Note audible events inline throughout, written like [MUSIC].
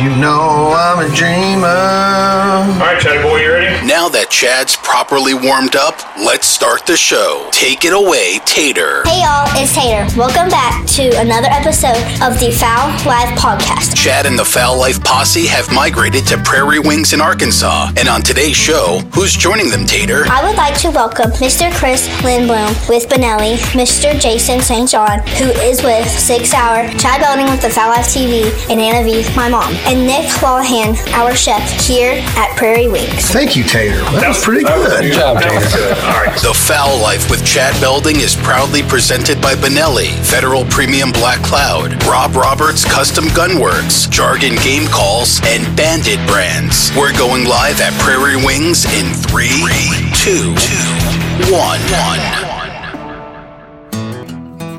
You know I'm a dreamer. All right, Chatty boy, you ready? Now that Chad's properly warmed up, let's start the show. Take it away, Tater. Hey y'all, it's Tater. Welcome back to another episode of the Fowl Life podcast. Chad and the Fowl Life Posse have migrated to Prairie Wings in Arkansas. And on today's show, who's joining them, Tater? I would like to welcome Mr. Chris Lindblom with Benelli, Mr. Jason St. John, who is with Sig Sauer, Chad Belding with the Fowl Life TV, and Anna V, my mom, and Nick Wallahan, our chef here at Prairie Wings. Thank you, Tater. That, was pretty that good. Good job, That good. All right. The Fowl Life with Chad Belding is proudly presented by Benelli, Federal Premium Black Cloud, Rob Roberts Custom Gunworks, Jargon Game Calls, and Banded Brands. We're going live at Prairie Wings in three, two, one, one.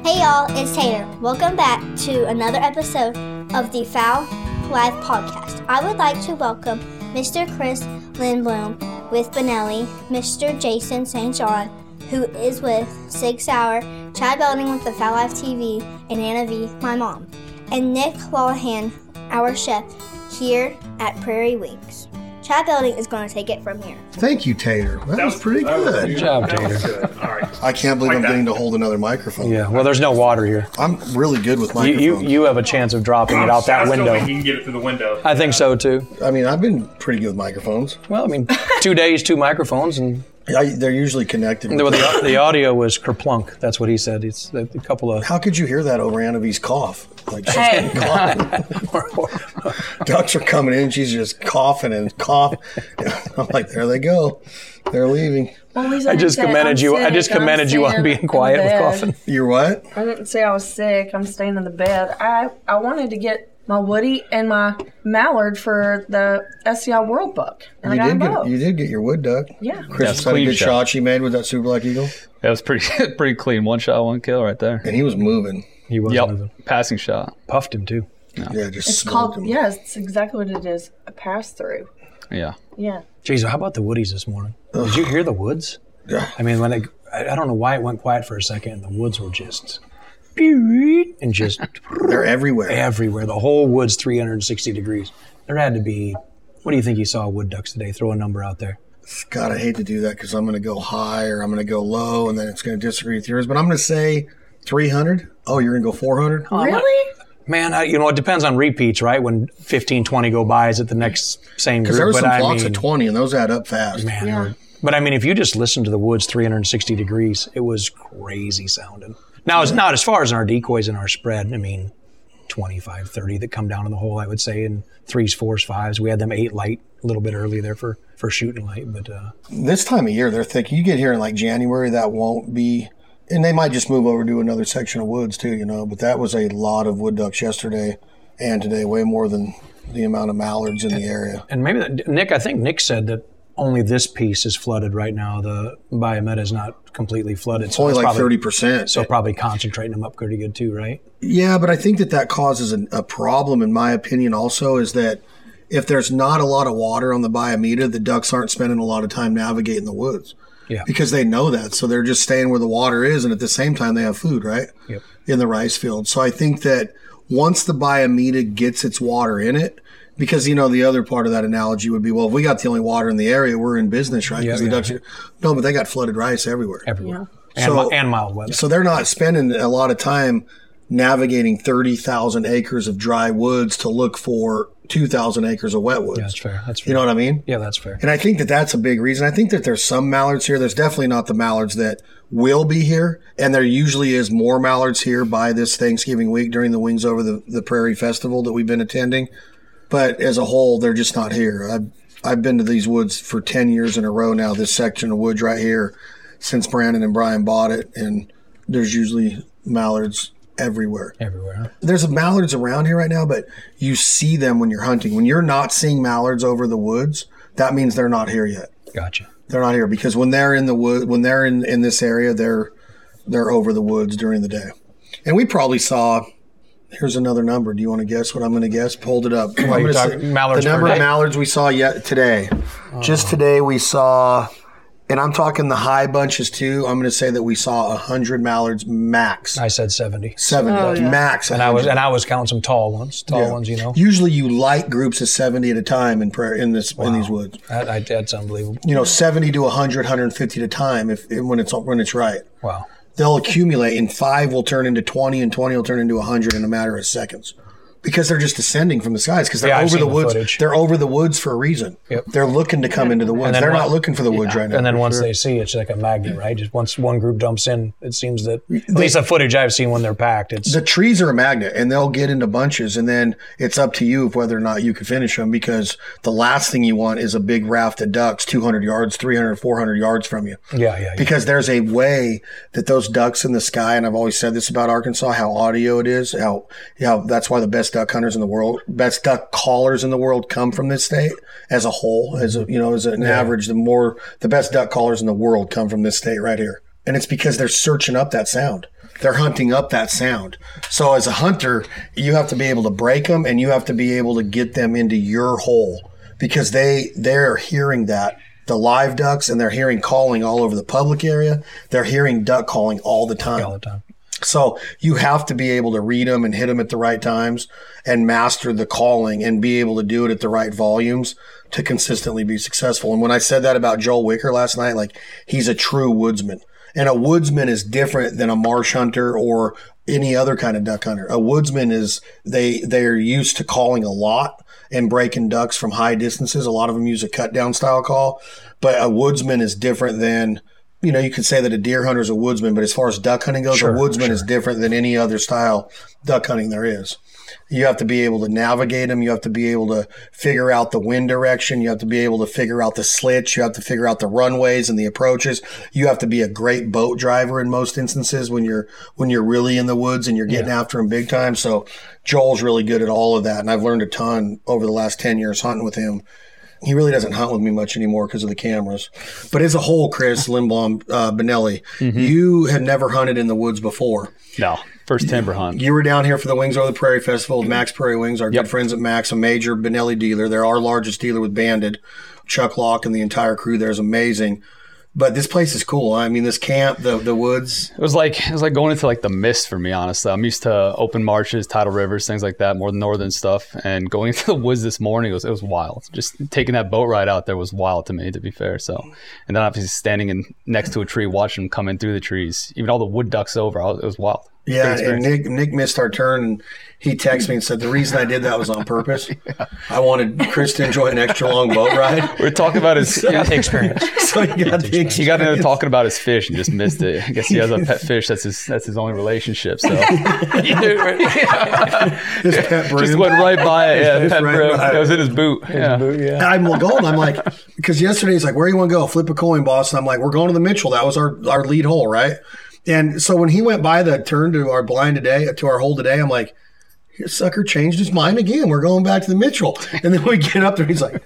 Hey y'all, it's Tater. Welcome back to another episode of the Fowl Life podcast. I would like to welcome Mr. Chris Lindblom with Benelli, Mr. Jason St. John, who is with Sig Sauer, Chad Belding with the Fowl Life TV, and Anna V, my mom, and Nick Wallahan, our chef here at Prairie Wings. Chad Belding is going to take it from here. Thank you, Tater. That, was pretty that was good. Good job, That Tater. good. All right. I can't believe Like I'm that. getting to hold another microphone. Yeah, well, there's no water here. I'm really good with microphones. you you have a chance of dropping it out that window. you can get it through the window. I think so too. I mean, I've been pretty good with microphones. Well, I mean, two days, two microphones, and I, they're usually connected. the, the, the audio was kerplunk. That's what he said. It's a, a couple of. How could you hear that over Anna cough? Like she's getting cough. Ducks are coming in. She's just coughing and cough. I'm like, there they go. They're leaving. Well, I just didn't commended "I'm you. I sick, just I'm commended you on being quiet the with coughing. You're what? I didn't say I was sick. I'm staying in the bed. I I wanted to get my Woody and my Mallard for the SCI World Book, and You I got did them get you did get your wood duck. Yeah. Chris That's had a good shot. shot she made with that super black eagle, That was pretty [LAUGHS] pretty clean. One shot, one kill right there. and he was moving. He was Yep. moving. Passing shot. Puffed him too. Yeah, just It's smoked called him. yes. It's exactly what it is. A pass through. Yeah. Yeah. Jeez, how about the woodies this morning? Did you hear the woods? Yeah. I mean, when they, I, I don't know why it went quiet for a second, and the woods were just, and just [LAUGHS] They're everywhere. everywhere. The whole wood's 360 degrees. There had to be. What do you think you saw wood ducks today? Throw a number out there. God, I hate to do that because I'm going to go high or I'm going to go low, and then it's going to disagree with yours. But I'm going to say 300. Oh, you're going to go 400? really? Man, I, you know, it depends on repeats, right? When 15, 20 go by, is it the next same Because group? there were But some I flocks mean, of 20, and those add up fast. man, Yeah. but I mean, if you just listen to the woods 360 degrees, it was crazy sounding. Now, it's not as far as in our decoys and our spread. I mean, 25, 30 that come down in the hole, I would say, in threes, fours, fives. We had them eight light a little bit early there for, for shooting light, but uh, This time of year, they're thick. You get here in like January, that won't be. And they might just move over to another section of woods too, you know. But that was a lot of wood ducks yesterday and today, way more than the amount of mallards in the area. And maybe that, Nick, I think Nick said that only this piece is flooded right now. The Bayou Meto is not completely flooded. It's only like thirty percent. So probably concentrating them up pretty good too, right? Yeah, but I think that that causes a, a problem, in my opinion. Also, is that if there's not a lot of water on the Bayou Meto, the ducks aren't spending a lot of time navigating the woods. Yeah. Because they know that, so they're just staying where the water is, and at the same time they have food, right? Yep. In the rice field. So I think that once the Bayou Meto gets its water in it, because you know the other part of that analogy would be, well, if we got the only water in the area, we're in business, right? Yeah, Because the yeah. ducks are, no, but they got flooded rice everywhere. Everywhere. And, So- mi- and mild weather. So they're not spending a lot of time navigating 30,000 acres of dry woods to look for 2,000 acres of wet woods. yeah, that's fair. That's fair. You know what I mean? yeah, that's fair. And I think that that's a big reason. I think that there's some mallards here. There's definitely not the mallards that will be here. And there usually is more mallards here by this Thanksgiving week during the Wings Over the, the Prairie Festival that we've been attending. But as a whole, they're just not here. I've, I've been to these woods for 10 years in a row now, this section of woods right here, since Brandon and Brian bought it. And there's usually mallards everywhere. Everywhere. Huh? There's mallards around here right now, but you see them when you're hunting. When you're not seeing mallards over the woods, that means they're not here yet. Gotcha. They're not here because when they're in the wood, when they're in, in this area, they're they're over the woods during the day. And we probably saw. Here's another number. Do you want to guess what I'm going to guess? Pulled it up. [CLEARS THROAT] I'm you're talking say- mallards the per number day? of mallards we saw yet today. Just oh. today we saw and I'm talking the high bunches too. I'm going to say that we saw hundred mallards max, I said 70. seventy Oh, yeah. max. And I was and I was counting some tall ones, tall Yeah. ones, you know. Usually, you light groups of seventy at a time in prayer in this in these woods. That, I, that's unbelievable. You know, seventy to 100, 150 at a time if when it's when it's right. Wow. They'll accumulate, and five will turn into twenty, and twenty will turn into hundred in a matter of seconds. Because they're just descending from the skies. Because they're Yeah, over the seen the woods. they're over the woods for a reason. Yep. They're looking to come into the woods. They're what- not looking for the woods right now. And then once sure. they see it's like a magnet, right? Just once one group dumps in, it seems that at least the footage I've seen when they're packed, it's the trees are a magnet and they'll get into bunches and then it's up to you whether or not you can finish them because the last thing you want is a big raft of ducks 200 yards 300 400 yards from you yeah, yeah, yeah. because there's a way that those ducks in the sky and i've always said this about arkansas how audio it is how how that's why the best duck hunters in the world best duck callers in the world come from this state as a whole as a you know as an average the more the best duck callers in the world come from this state right here. And it's because they're searching up that sound. They're hunting up that sound. So as a hunter you have to be able to break them and you have to be able to get them into your hole because they they're hearing that. The live ducks and they're hearing calling all over the public area. They're hearing duck calling all the time. All the time. So you have to be able to read them and hit them at the right times and master the calling and be able to do it at the right volumes to consistently be successful. And when I said that about Joel Wicker last night, like he's a true woodsman. And a woodsman is different than a marsh hunter or any other kind of duck hunter. A woodsman is they they're used to calling a lot and breaking ducks from high distances. A lot of them use a cut down style call, but a woodsman is different than you know, you could say that a deer hunter is a woodsman, but as far as duck hunting goes, Sure, a woodsman sure. is different than any other style duck hunting there is. You have to be able to navigate them. You have to be able to figure out the wind direction. You have to be able to figure out the slits. You have to figure out the runways and the approaches. You have to be a great boat driver in most instances when you're when you're really in the woods and you're getting after them big time. So Joel's really good at all of that, and I've learned a ton over the last ten years hunting with him he really doesn't hunt with me much anymore because of the cameras. But as a whole, Chris Lindblom, uh, Benelli, you had never hunted in the woods before. No, first timber hunt. You were down here for the Wings Over the Prairie Festival with Mack's Prairie Wings, our Yep. good friends at Mack's, a major Benelli dealer. They're our largest dealer with Banded. Chuck Locke and the entire crew there is amazing. But this place is cool. I mean, this camp, the the woods. It was like it was like going into like the mist for me. Honestly, I'm used to open marshes, tidal rivers, things like that, more northern stuff. And going [LAUGHS] into the woods this morning it was it was wild. Just taking that boat ride out there was wild to me, to be fair. So, and then obviously standing in next to a tree, watching them come in through the trees, even all the wood ducks over, was- it was wild. Yeah, and. Nick Nick missed our turn, and he texted me and said the reason I did that was on purpose. [LAUGHS] I wanted Chris to enjoy an extra long boat ride, We're talking about his. [LAUGHS] Got the [LAUGHS] experience. so he got the He got into experience. talking about his fish and just missed it. I guess he has a pet fish. That's his. That's his only relationship. So His pet just went right by it. Yeah, Just pet right bro. by it. It was in his boot. Yeah. yeah. I'm going. I'm like, because yesterday he's like, "Where you want to go? Flip a coin, boss." And I'm like, "We're going to the Mitchell. That was our our lead hole, right?" And so when he went by the turn to our blind today, to our hole today, I'm like, "His sucker changed his mind again. We're going back to the Mitchell." And then we get up there, he's like.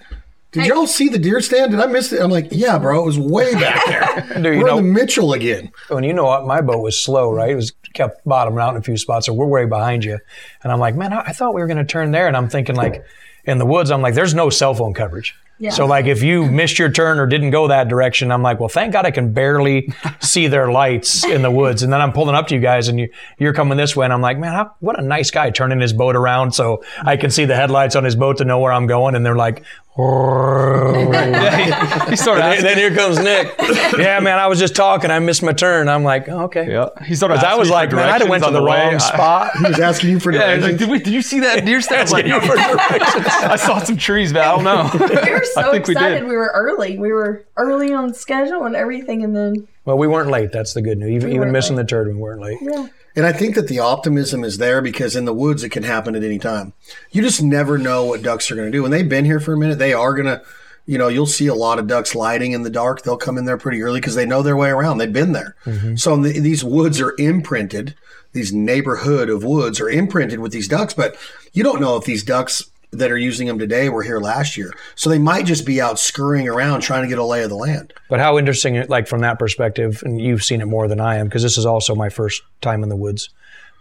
Did y'all see the deer stand? Did I miss it? I'm like, yeah, bro, it was way back there. [LAUGHS] Dude, We're know- in the Mitchell again. when you know what, my boat was slow, right? It was kept bottoming out in a few spots, so we're way behind you. And I'm like, man, I, I thought we were going to turn there. And I'm thinking, like, in the woods, I'm like, there's no cell phone coverage. Yeah. So, like, if you missed your turn or didn't go that direction, I'm like, well, thank God I can barely [LAUGHS] see their lights in the woods. And then I'm pulling up to you guys, and you, you're coming this way, and I'm like, man, how, what a nice guy turning his boat around so I can see the headlights on his boat to know where I'm going. And they're like, Yeah, he, he started and asking. then here comes Nick. yeah, man, I was just talking. I missed my turn. I'm like, oh, okay. Yeah, he started. 'Cause I was like, man, I went to on the, wrong spot. He was asking you for Yeah, he's like, directions. did, we, did you see that deer stand? I was like, [LAUGHS] I saw some trees, but I don't know. We were [LAUGHS] so I think we excited. did. We, were early. We were early on schedule and everything, and then Well, we weren't late. That's the good news. Even, even weren't missing late. the turd, we weren't late. And I think that the optimism is there because in the woods it can happen at any time. You just never know what ducks are going to do. When they've been here for a minute, they are going to, you know, you'll see a lot of ducks lighting in the dark. They'll come in there pretty early because they know their way around. They've been there. Mm-hmm. So the, these woods are imprinted. These neighborhood of woods are imprinted with these ducks, but you don't know if these ducks that are using them today were here last year. So they might just be out scurrying around trying to get a lay of the land. But how interesting, like from that perspective, and you've seen it more than I am, because this is also my first time in the woods.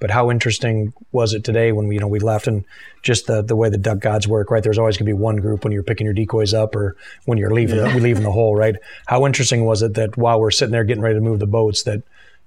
But how interesting was it today when we, you know, we left and just the, the way the duck gods work, right? There's always going to be one group when you're picking your decoys up or when you're leaving, the, [LAUGHS] leaving the hole, right? How interesting was it that while we're sitting there getting ready to move the boats, that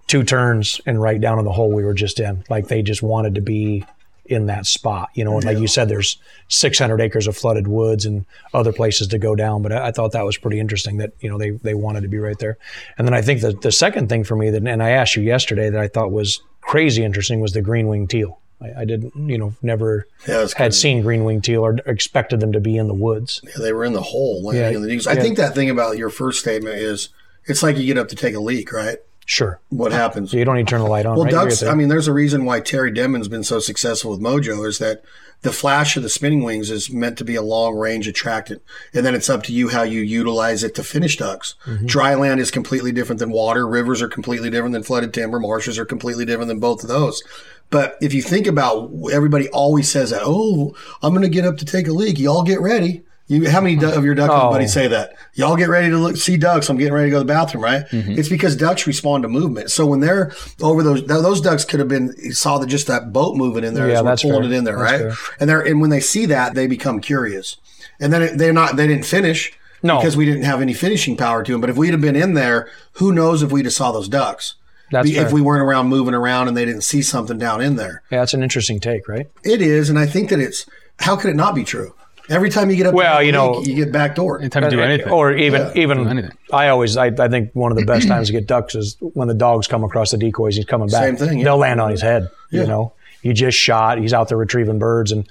two turns and right down in the hole we were just in, like they just wanted to be in that spot, you know, and like you said, there's 600 acres of flooded woods and other places to go down. But I, I thought that was pretty interesting that, you know, they, they wanted to be right there. And then I think that the second thing for me that, and I asked you yesterday that I thought was crazy interesting was the green wing teal. I, I didn't, you know, never Yeah, had seen green wing teal or expected them to be in the woods. Yeah, they were in the hole. Yeah, the. I yeah. think that thing about your first statement is it's like you get up to take a leak, right? Sure. What happens? So you don't need to turn the light on. Well, right? Ducks. I mean, there's a reason why Terry Denman's been so successful with Mojo is that the flash of the spinning wings is meant to be a long range attractant, and then it's up to you how you utilize it to finish ducks. Mm-hmm. Dry land is completely different than water. Rivers are completely different than flooded timber. Marshes are completely different than both of those. But if you think about, everybody always says that. Oh, I'm going to get up to take a leak. Y'all get ready. You, how many of your duck Oh. buddies say that? Y'all get ready to look, see ducks. I'm getting ready to go to the bathroom, right? Mm-hmm. It's because ducks respond to movement. So when they're over those, those ducks could have been saw that just that boat moving in there Yeah, as we're pulling fair. it in there, That's right? fair. And they're and when they see that, they become curious. And then it, they're not. They didn't finish No. because we didn't have any finishing power to them. But if we'd have been in there, who knows if we'd have saw those ducks? That's if fair. we weren't around moving around and they didn't see something down in there. yeah, that's an interesting take, right? It is, and I think that it's. How could it not be true? Every time you get up, to Well, that you know- you get backdoored. Anytime you do uh, anything. Or even Yeah. even anything. I always I, I think one of the best times to get ducks is when the dogs come across the decoys. He's coming back. Same thing, yeah. They'll land on his head. Yeah. You know, he just shot. He's out there retrieving birds and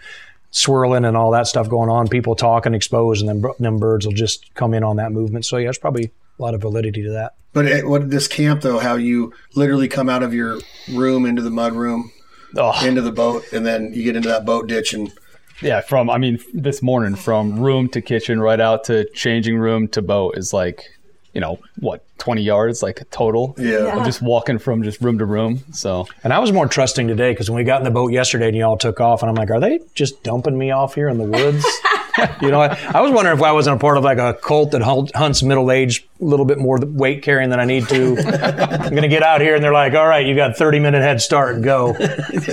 swirling and all that stuff going on. People talking, exposed, and then them birds will just come in on that movement. So yeah, there's probably a lot of validity to that. But it, what this camp though, how you literally come out of your room into the mud room, Oh, into the boat, and then you get into that boat ditch and yeah. From I mean, this morning from room to kitchen, right out to changing room to boat is like, you know, what twenty yards, like total. Yeah. Of just walking from just room to room. So And I was more trusting today because when we got in the boat yesterday and y'all took off, and I'm like, are they just dumping me off here in the woods? [LAUGHS] [LAUGHS] you know, I, I was wondering if I wasn't a part of like a cult that hunts middle aged, a little bit more weight carrying than I need to. I'm going to get out here and they're like, all right, you got 30 minute head start, go. [LAUGHS]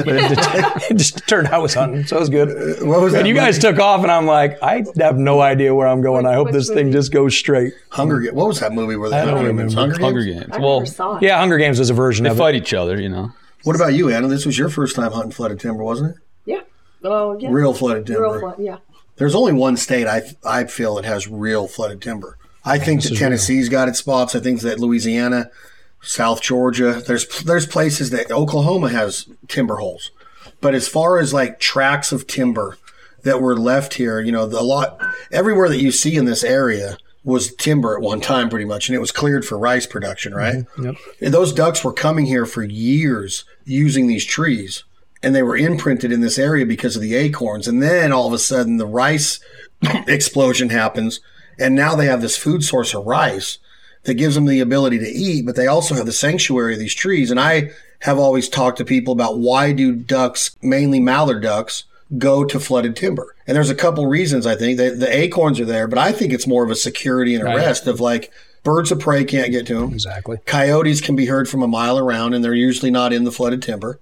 But it, just, it just turned out I was hunting, so it was good. Uh, what was that? And you guys took off, and I'm like, I have no idea where I'm going. I hope Which this thing just goes straight. Hunger Games. What was that movie where they I don't Hunger Games? remember. Hunger Hunger Games? Games. Well, never saw it. Yeah, Hunger Games was a version they of it. fight each other, you know. What about you, Anna? This was your first time hunting flooded timber, wasn't it? Yeah. Oh, yeah. Real flooded timber. Real fun. Yeah. There's only one state I I feel that has real flooded timber. I think that Tennessee's got its spots. I think that Louisiana, South Georgia, there's there's places that Oklahoma has timber holes. But as far as like tracts of timber that were left here, you know, the, a lot everywhere that you see in this area was timber at one time pretty much and it was cleared for rice production, right? Mm-hmm. Yep. And those ducks were coming here for years using these trees and they were imprinted in this area because of the acorns. And then all of a sudden the rice [COUGHS] explosion happens and now they have this food source of rice that gives them the ability to eat but they also have the sanctuary of these trees. And i have always talked to people about why do ducks mainly mallard ducks go to flooded timber? And there's a couple reasons i think. The, the acorns are there but i think it's more of a security and a rest of like birds of prey can't get to them Exactly. coyotes can be heard from a mile around and they're usually not in the flooded timber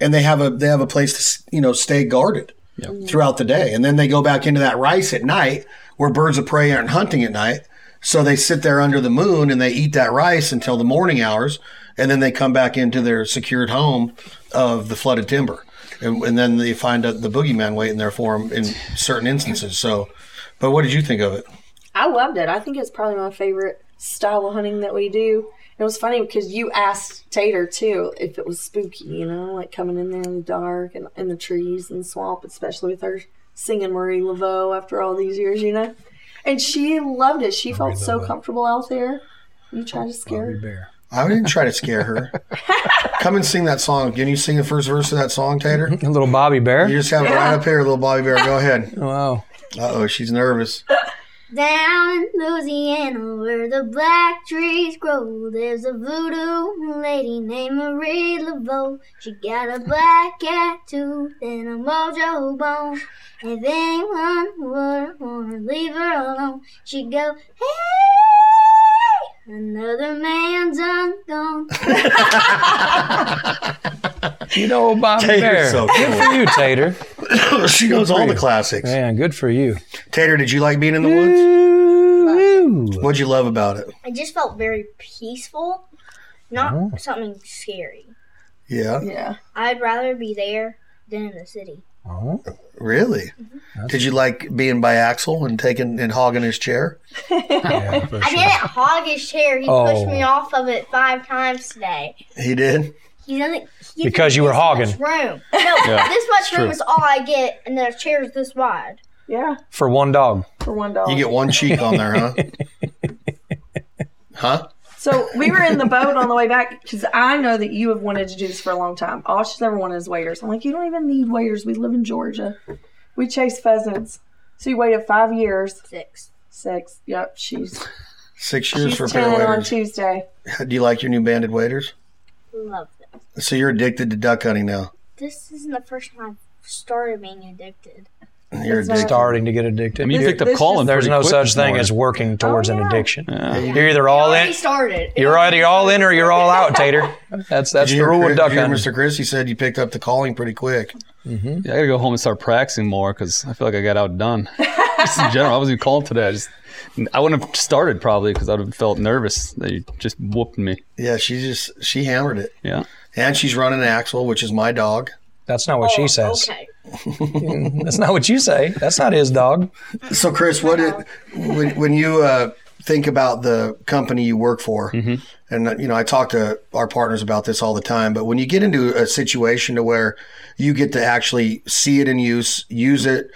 and they have a they have a place to you know stay guarded mm-hmm. throughout the day. And then they go back into that rice at night where birds of prey aren't hunting at night. So they sit there under the moon and they eat that rice until the morning hours. And then they come back into their secured home of the flooded timber. And, and then they find out the boogeyman waiting there for them in certain instances. So but what did you think of it? I loved it. I think it's probably my favorite style of hunting that we do. It was funny because you asked Tater too if it was spooky, you know, like coming in there in the dark and in the trees and swamp, especially with her singing Marie Laveau after all these years, you know. And she loved it. She felt so comfortable out there. You tried to scare her. Bear. I didn't try to scare her. [LAUGHS] Come and sing that song. Can you sing the first verse of that song, Tater? A [LAUGHS] little Bobby Bear. You just have it right up here, little Bobby Bear. Go ahead. Wow. Uh oh, she's nervous. Down in Louisiana, where the black trees grow, there's a voodoo lady named Marie Laveau. She got a black cat tooth and a mojo bone. If anyone would wanna leave her alone, she'd go, Hey, another man's ungone. [LAUGHS] [LAUGHS] You know Bobby Tater's Bear. so good for you, Tater. [LAUGHS] she knows all the classics. Man, good for you. Tater, did you like being in the woods? Ooh. What'd you love about it? I just felt very peaceful, not oh. something scary. Yeah, Yeah. I'd rather be there than in the city. Oh, really. Mm-hmm. Did you like being by Axel and taking and hogging his chair? [LAUGHS] yeah, for I sure. didn't hog his chair. He Oh. pushed me off of it five times today. He did. He doesn't. He Because you were hogging. Much room. [LAUGHS] No, this much room is all I get, and the chair is this wide. Yeah. For one dog. For one dog. You get one cheek on there, huh? [LAUGHS] huh? So we were in the boat on the way back because I know that you have wanted to do this for a long time. All she's ever wanted is waders. I'm like, you don't even need waders. We live in Georgia. We chase pheasants. So you waited five years. Six. Six. Yep. She's Six years for a she's pair ten of on waders. Tuesday. Do you like your new banded waders? Love them. So you're addicted to duck hunting now. This isn't the first time I've started being addicted. You're uh, addicted. Starting to get addicted. I mean, you picked up this calling. There's no such thing morning. as working oh, towards an yeah. addiction. Yeah. You're either all in. started. You're either all in or you're all out, Tater. That's that's the rule Chris, of duck you hunting. Mr. Chris? He said you picked up the calling pretty quick. Mm-hmm. Yeah, I gotta go home and start practicing more because I feel like I got outdone. [LAUGHS] just in general, I wasn't even calling today. I just, I wouldn't have started probably because I would have felt nervous that you just whooped me. Yeah, she just she hammered it, Yeah. And she's running an Axel, which is my dog. That's not what she says. Okay. [LAUGHS] That's not what you say. That's not his dog. So, Chris, what did when when you uh, think about the company you work for, and uh, you know, I talk to our partners about this all the time. But when you get into a situation to where you get to actually see it in use, use it,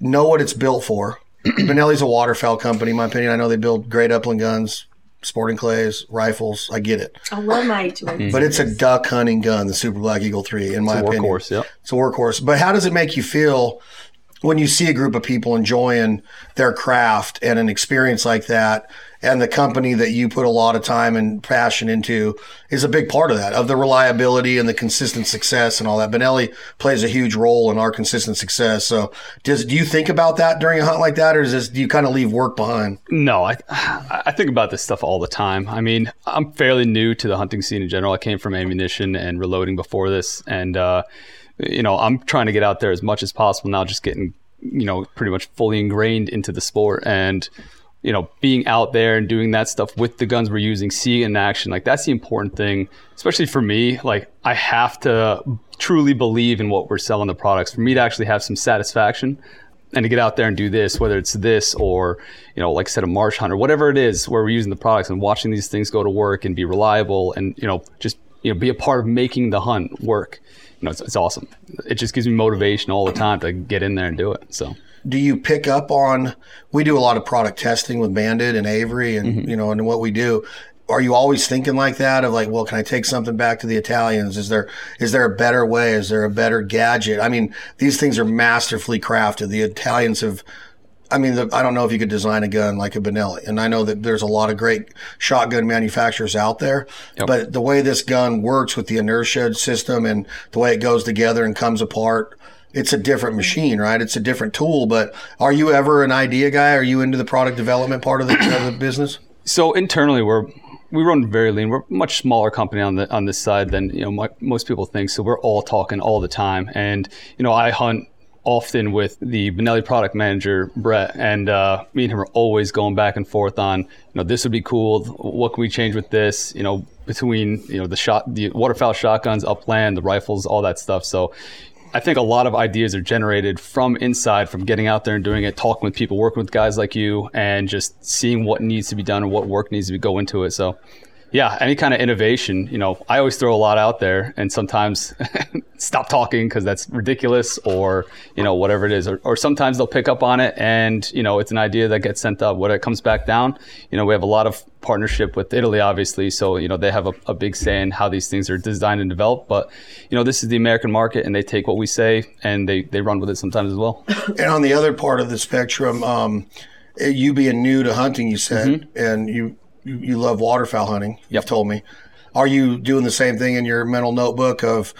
know what it's built for. [CLEARS THROAT] Benelli's a waterfowl company, in my opinion. I know they build great upland guns, sporting clays, rifles. I get it, I love my HMA. Mm-hmm. but it's a duck hunting gun, the Super Black Eagle Three, in my It's a opinion. workhorse, yep. It's a workhorse. But how does it make you feel when you see a group of people enjoying their craft and an experience like that? And the company that you put a lot of time and passion into is a big part of that, of the reliability and the consistent success and all that. Benelli plays a huge role in our consistent success. So, does do you think about that during a hunt like that, or does this, do you kind of leave work behind? No, I I think about this stuff all the time. I mean, I'm fairly new to the hunting scene in general. I came from ammunition and reloading before this, and uh, you know, I'm trying to get out there as much as possible now. Just getting you know pretty much fully ingrained into the sport and. You know, being out there and doing that stuff with the guns we're using, seeing in action, like that's the important thing, especially for me. Like, I have to truly believe in what we're selling the products for me to actually have some satisfaction and to get out there and do this, whether it's this or, you know, like I said, a marsh hunter, whatever it is, where we're using the products and watching these things go to work and be reliable and, you know, just, you know, be a part of making the hunt work. You know, it's, it's awesome. It just gives me motivation all the time to get in there and do it. So, do you pick up on we do a lot of product testing with Banded and avery and mm-hmm. you know and what we do. Are you always thinking like that of like well can i take something back to the italians? Is there is there a better way? Is there a better gadget? I mean these things are masterfully crafted. The italians have I mean, the, I don't know if you could design a gun like a Benelli, and I know that there's a lot of great shotgun manufacturers out there. But the way this gun works with the inertia system and the way it goes together and comes apart, it's a different machine, right? It's a different tool. But are you ever an idea guy? Are you into the product development part of the, of the business? so internally, we're, we run very lean. We're a much smaller company on the on this side than you know mo most people think. So we're all talking all the time, and you know I hunt often with the Benelli product manager Brett, and uh, me and him are always going back and forth on you know this would be cool. What can we change with this? You know between you know the shot the waterfowl shotguns, upland, the rifles, all that stuff. So. I think a lot of ideas are generated from inside, from getting out there and doing it, talking with people, working with guys like you, and just seeing what needs to be done and what work needs to go into it. So, yeah, any kind of innovation, you know, I always throw a lot out there and sometimes [LAUGHS] stop talking because that's ridiculous or, you know, whatever it is. Or, or sometimes they'll pick up on it and, you know, it's an idea that gets sent up. When it comes back down, you know, we have a lot of partnership with Italy, obviously. So, you know, they have a, a big say in how these things are designed and developed. But, you know, this is the American market and they take what we say and they, they run with it sometimes as well. And on the other part of the spectrum, um, you being new to hunting, you said, and you, you you love waterfowl hunting. You've Yep. told me. Are you doing the same thing in your mental notebook of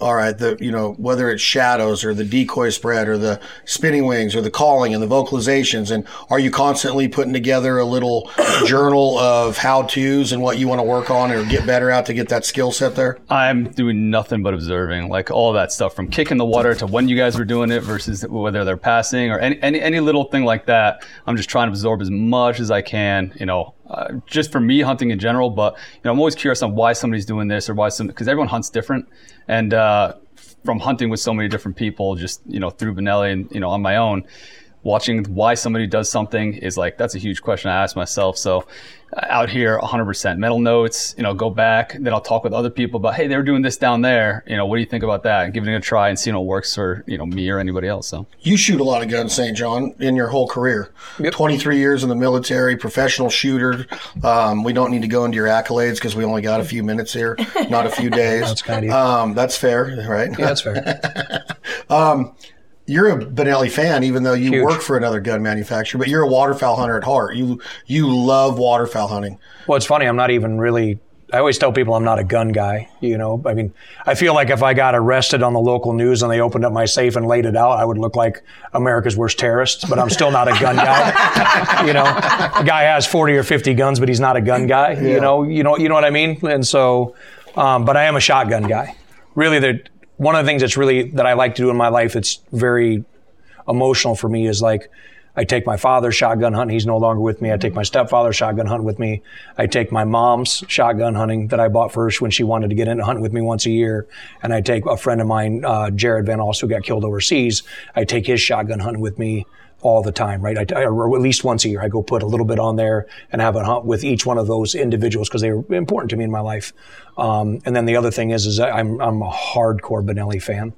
all right, the you know whether it's shadows or the decoy spread or the spinning wings or the calling and the vocalizations, and are you constantly putting together a little [COUGHS] journal of how tos and what you want to work on or get better at to get that skill set there? I'm doing nothing but observing, like all that stuff from kicking the water to when you guys were doing it versus whether they're passing or any, any, any little thing like that. I'm just trying to absorb as much as I can, you know, uh, just for me hunting in general. But, you know, I'm always curious on why somebody's doing this or why some, because everyone hunts different. And, uh, from hunting with so many different people, just, you know, through Benelli and, you know, on my own, watching why somebody does something is like that's a huge question I ask myself. So uh, out here, 100% mental notes. You know, go back. Then I'll talk with other people about, hey, they were doing this down there. You know, what do you think about that? And giving it a try and seeing what works for you know me or anybody else. So You shoot a lot of guns, St. John, in your whole career. 23 years in the military, professional shooter. Um, we don't need to go into your accolades because we only got a few minutes here, not a few days. [LAUGHS] That's kind of. Um, that's fair, right? Yeah, that's fair. [LAUGHS] You're a Benelli fan, even though you Huge. work for another gun manufacturer, but you're a waterfowl hunter at heart. You you love waterfowl hunting. Well, it's funny. I'm not even really. I always tell people I'm not a gun guy. You know, I mean, I feel like if I got arrested on the local news and they opened up my safe and laid it out, I would look like America's worst terrorist. But I'm still not a gun guy. [LAUGHS] you know, a guy has 40 or 50 guns, but he's not a gun guy. You know, you know, you know what I mean. And so, um, but I am a shotgun guy. Really, the one of the things that's really that I like to do in my life. It's very emotional for me is like I take my father shotgun hunting. He's no longer with me. I take my stepfather shotgun hunting with me. I take my mom's shotgun hunting that I bought first when she wanted to get into hunting with me once a year. And I take a friend of mine, uh, Jared Van Alst, who got killed overseas. I take his shotgun hunting with me all the time, right? I, I- or at least once a year, I go put a little bit on there and have a hunt with each one of those individuals because they were important to me in my life. Um, and then the other thing is, is I'm, I'm a hardcore Benelli fan.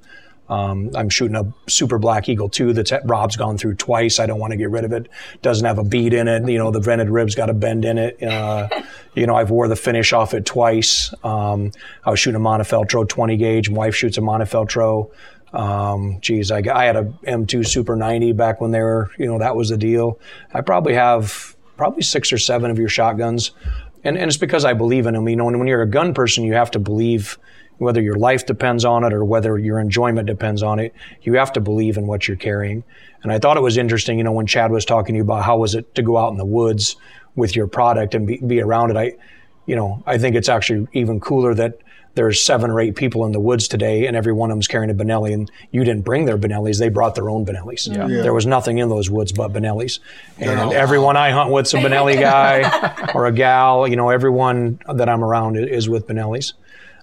Um, I'm shooting a Super Black Eagle 2 that's Rob's gone through twice. I don't want to get rid of it. Doesn't have a bead in it. You know, the vented ribs got a bend in it. Uh, [LAUGHS] you know, I've wore the finish off it twice. Um, I was shooting a Montefeltro 20 gauge. My wife shoots a Montefeltro. Um, geez, I, I had a M2 Super 90 back when they were, you know, that was the deal. I probably have probably six or seven of your shotguns. And, and it's because I believe in them. You know, and when you're a gun person, you have to believe whether your life depends on it or whether your enjoyment depends on it. You have to believe in what you're carrying. And I thought it was interesting, you know, when Chad was talking to you about how was it to go out in the woods with your product and be, be around it. I, you know, I think it's actually even cooler that there's seven or eight people in the woods today and every one of them's carrying a Benelli and you didn't bring their Benellis. They brought their own Benellis. yeah There was nothing in those woods but Benellis. And everyone I hunt with's a Benelli guy [LAUGHS] or a gal, you know, everyone that I'm around is with Benellis.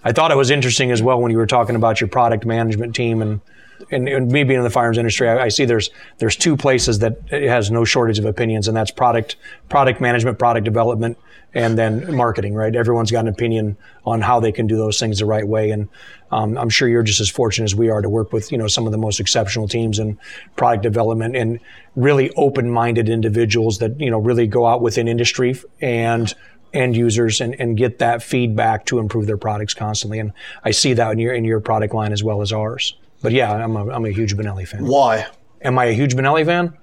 I thought it was interesting as well when you were talking about your product management team and and, and me being in the firearms industry, I, I see there's there's two places that it has no shortage of opinions, and that's product product management, product development, and then marketing. Right? Everyone's got an opinion on how they can do those things the right way, and um, I'm sure you're just as fortunate as we are to work with you know some of the most exceptional teams in product development and really open-minded individuals that you know really go out within industry and end users and, and get that feedback to improve their products constantly. And I see that in your in your product line as well as ours. But yeah, I'm a, I'm a huge Benelli fan. Why? Am I a huge Benelli fan?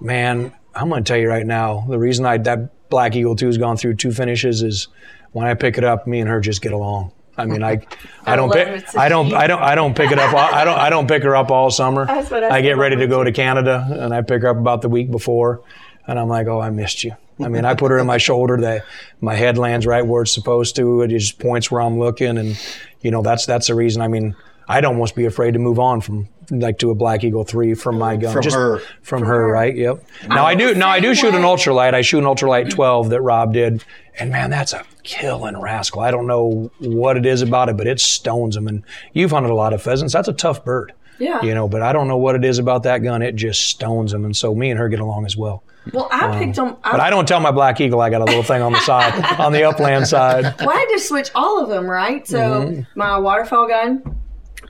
Man, I'm going to tell you right now, the reason I that Black Eagle 2 has gone through two finishes is when I pick it up, me and her just get along. I mean, I, [LAUGHS] I don't pick, it. I don't, I don't, I don't pick it up. I don't, I don't pick her up all summer. I I get ready to go to Canada, and I pick her up about the week before, and I'm like, oh, I missed you. I mean, I put her in my shoulder. That my head lands right where it's supposed to. It just points where I'm looking, and you know, that's that's the reason. I mean, I'd almost be afraid to move on from like to a Black Eagle three from my gun. From her. From her, right? Yep. Now I do. Now I do shoot an ultralight. I shoot an ultralight 12 that Rob did, and man, that's a killing rascal. I don't know what it is about it, but it stones them. And you've hunted a lot of pheasants. That's a tough bird. Yeah. You know, but I don't know what it is about that gun. It just stones them, and so me and her get along as well. Well, I picked them. But I don't tell my Black Eagle I got a little thing on the side, [LAUGHS] on the upland side. Well, I had to switch all of them, right? So Mm-hmm. my waterfowl gun,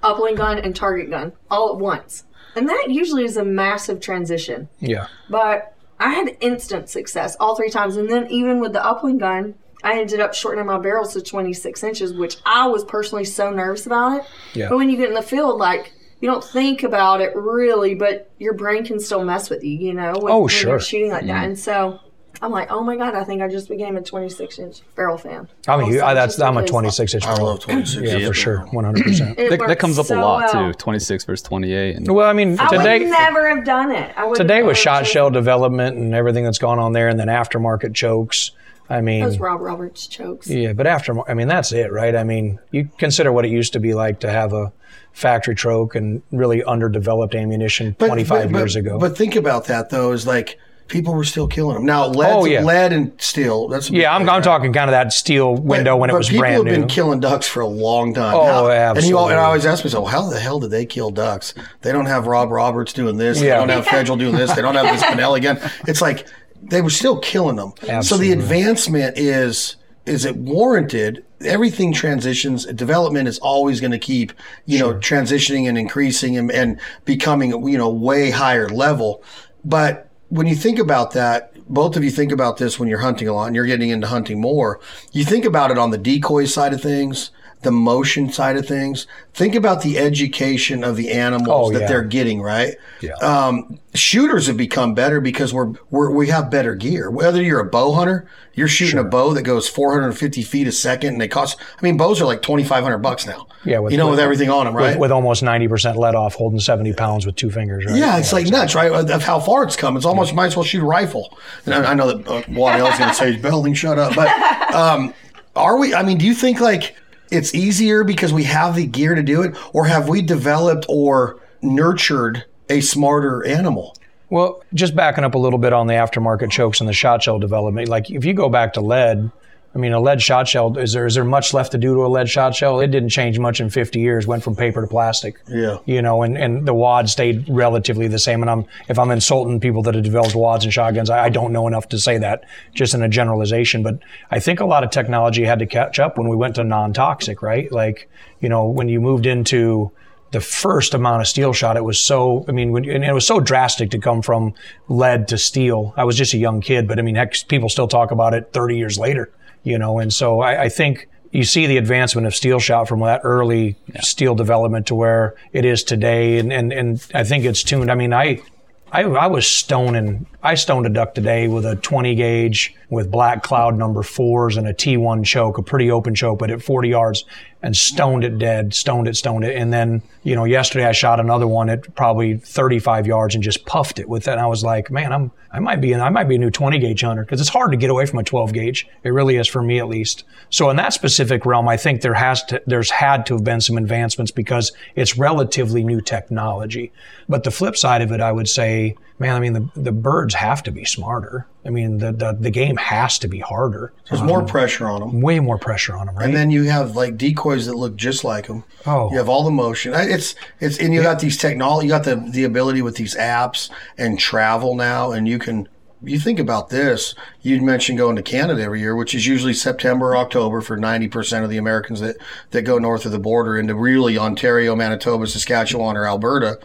upland gun, and target gun all at once. And that usually is a massive transition. Yeah. But I had instant success all three times. And then even with the upland gun, I ended up shortening my barrels to 26 inches, which I was personally so nervous about it. Yeah. But when you get in the field, like, you don't think about it really, but your brain can still mess with you, you know? When, Oh, when sure. You're shooting like that. Mm-hmm. And so I'm like, oh my god, I think I just became a 26 inch barrel fan. I mean, Also, I, that's I'm a 26 inch. I love 26. Yeah, for sure, 100. percent [LAUGHS] That, that comes up so a lot well. too. 26 versus 28. And Well, I mean, I today would never have done it. I today with shot shell development and everything that's gone on there, and then aftermarket chokes. I mean, Those Rob Roberts chokes. Yeah, but after, I mean, that's it, right? I mean, you consider what it used to be like to have a factory choke and really underdeveloped ammunition 25 but- years ago. But think about that though, is like people were still killing them. Now lead, Oh, yeah. lead and steel. That's yeah, I'm, thing, I'm right? talking kind of that steel window when it was brand new. but people have been killing ducks for a long time. Oh, And you all, and. I always ask myself, how the hell did they kill ducks? They don't have Rob Roberts doing this. Yeah. They don't have Federal doing this. They don't have this Benelli again. It's like they were still killing them. So the advancement is is it warranted? Everything transitions. Development is always going to keep you know transitioning and increasing and, and becoming you know way higher level. But when you think about that, both of you think about this when you're hunting a lot and you're getting into hunting more. You think about it on the decoy side of things, the motion side of things. Think about the education of the animals Oh, that yeah. they're getting, right? Yeah. Um, shooters have become better because we're, we're we have better gear. Whether you're a bow hunter, you're shooting a bow that goes 450 feet a second, and they cost. I mean, bows are like 2,500 bucks now. Yeah, with- you know, with, with- everything on them, right? with almost 90% let off, holding 70 pounds with two fingers, right? Yeah, it's like nuts, right? Of how far it's come. It's almost you might as well shoot a rifle. And I, I know that uh, Waddell's going to say, "Belding, shut up." But um, are we? I mean, do you think like it's easier because we have the gear to do it, or have we developed or nurtured a smarter animal? Well, just backing up a little bit on the aftermarket chokes and the shot shell development, like if you go back to lead, I mean, a lead shot shell, is there is there much left to do to a lead shot shell? It didn't change much in 50 years, went from paper to plastic. Yeah. You know, and, and the wad stayed relatively the same. And I'm if I'm insulting people that have developed wads and shotguns, I, I don't know enough to say that just in a generalization. But I think a lot of technology had to catch up when we went to non-toxic, right? Like, you know, when you moved into the first amount of steel shot, it was so, I mean, when, and it was so drastic to come from lead to steel. I was just a young kid, but I mean, heck, people still talk about it 30 years later, you know, and so I, I think you see the advancement of steel shot from that early steel development to where it is today. And, and, and I think it's tuned. I mean, I, I, I was stoning, I stoned a duck today with a 20 gauge with black cloud number fours and a T1 choke, a pretty open choke, but at 40 yards and stoned it dead, stoned it, stoned it. And then, you know, yesterday I shot another one at probably 35 yards and just puffed it with it. And I was like, man, I'm, I might be, an, I might be a new 20 gauge hunter because it's hard to get away from a 12 gauge. It really is for me at least. So in that specific realm, I think there has to, there's had to have been some advancements because it's relatively new technology. But the flip side of it, I would say, man, I mean, the, the birds have to be smarter. I mean, the, the, the game has to be harder. There's more um, pressure on them. Way more pressure on them, right? And then you have like decoys that look just like them. Oh. you have all the motion. It's it's and you got these technology. You got the the ability with these apps and travel now, and you can. You think about this. You'd mentioned going to Canada every year, which is usually September or October for ninety percent of the Americans that that go north of the border into really Ontario, Manitoba, Saskatchewan, or Alberta.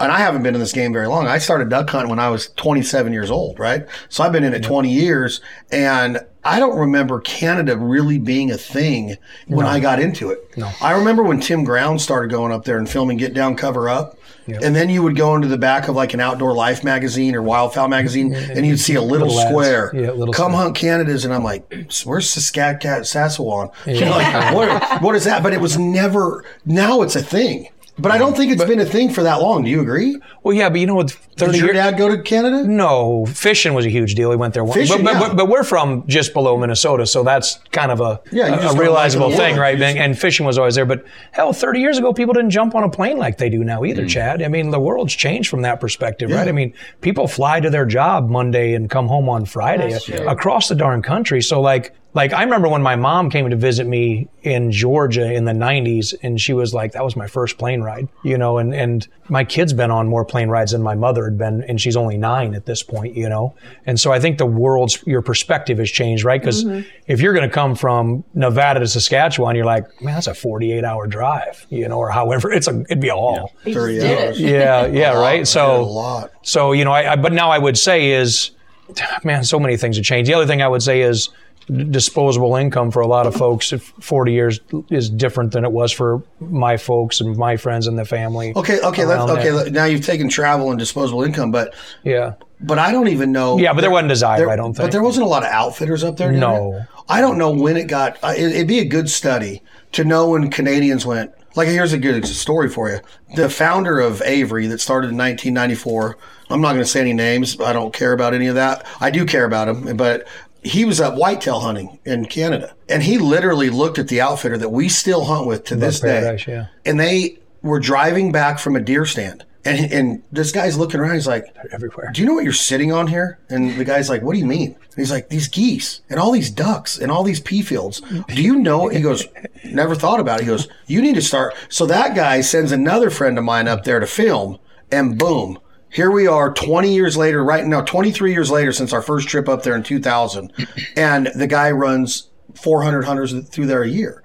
And I haven't been in this game very long. I started duck hunting when I was 27 years old, right? So I've been in it 20 years, and I don't remember Canada really being a thing when I got into it. No. I remember when Tim Grounds started going up there and filming Get Down, Cover Up. And then you would go into the back of like an Outdoor Life magazine or Wildfowl magazine, and you'd see a little, Little square. Yeah, little Come square. hunt Canada's, and I'm like, where's Saskatchewan, Saskatchewan? You know, like, what, what is that? But it was never. Now it's a thing. But I don't think it's been a thing for that long. Do you agree? well, yeah, but you know what? Did your years, dad go to Canada? No, fishing was a huge deal. He went there. once. Fishing, but, but, yeah. but, but we're from just below Minnesota, so that's kind of a, Yeah, a, a realizable thing, right? Just- And, fishing was always there. But hell, 30 years ago, people didn't jump on a plane like they do now Mm. either, Chad. I mean, the world's changed from that perspective, right? I mean, people fly to their job Monday and come home on Friday across the darn country. So, like, like I remember when my mom came to visit me in Georgia in the 90s, and she was like, "That was my first plane ride," you know. And and my kid's been on more plane rides than my mother had been, and she's only nine at this point, you know. And so I think the world's your perspective has changed, right? Because mm-hmm. if you're going to come from Nevada to Saskatchewan, you're like, man, that's a 48 hour drive, you know, or however it's a it'd be a haul. He just 30 hours. it. Yeah, yeah, [LAUGHS] right. a So lot. so, you know, I, I but now I would say is, [SIGHS] man, so many things have changed. The other thing I would say is d- disposable income for a lot of folks. 40 years is different than it was for my folks and my friends and the family. Okay, okay, let's, okay. there. let- Now you've taken travel and disposable income, but Yeah. but I don't even know. Yeah, but there wasn't desire, there- I don't think. But there wasn't a lot of outfitters up there. No. there? I don't know when it got. uh, It, it'd be a good study to know when Canadians went. Like, here's a good story for you. The founder of Avery that started in 1994. I'm not going to say any names. I don't care about any of that. I do care about him, but he was up whitetail hunting in Canada, and he literally looked at the outfitter that we still hunt with to this Paradise, day. yeah. And they were driving back from a deer stand, and and this guy's looking around. He's like, Everywhere. do you know what you're sitting on here? And the guy's like, what do you mean? And he's like, these geese and all these ducks and all these pea fields. Do you know? He goes, never thought about it. He goes, you need to start. So that guy sends another friend of mine up there to film, and boom. Here we are 20 years later, right now, 23 years later since our first trip up there in 2000. [CLEARS THROAT] And the guy runs 400 hunters through there a year.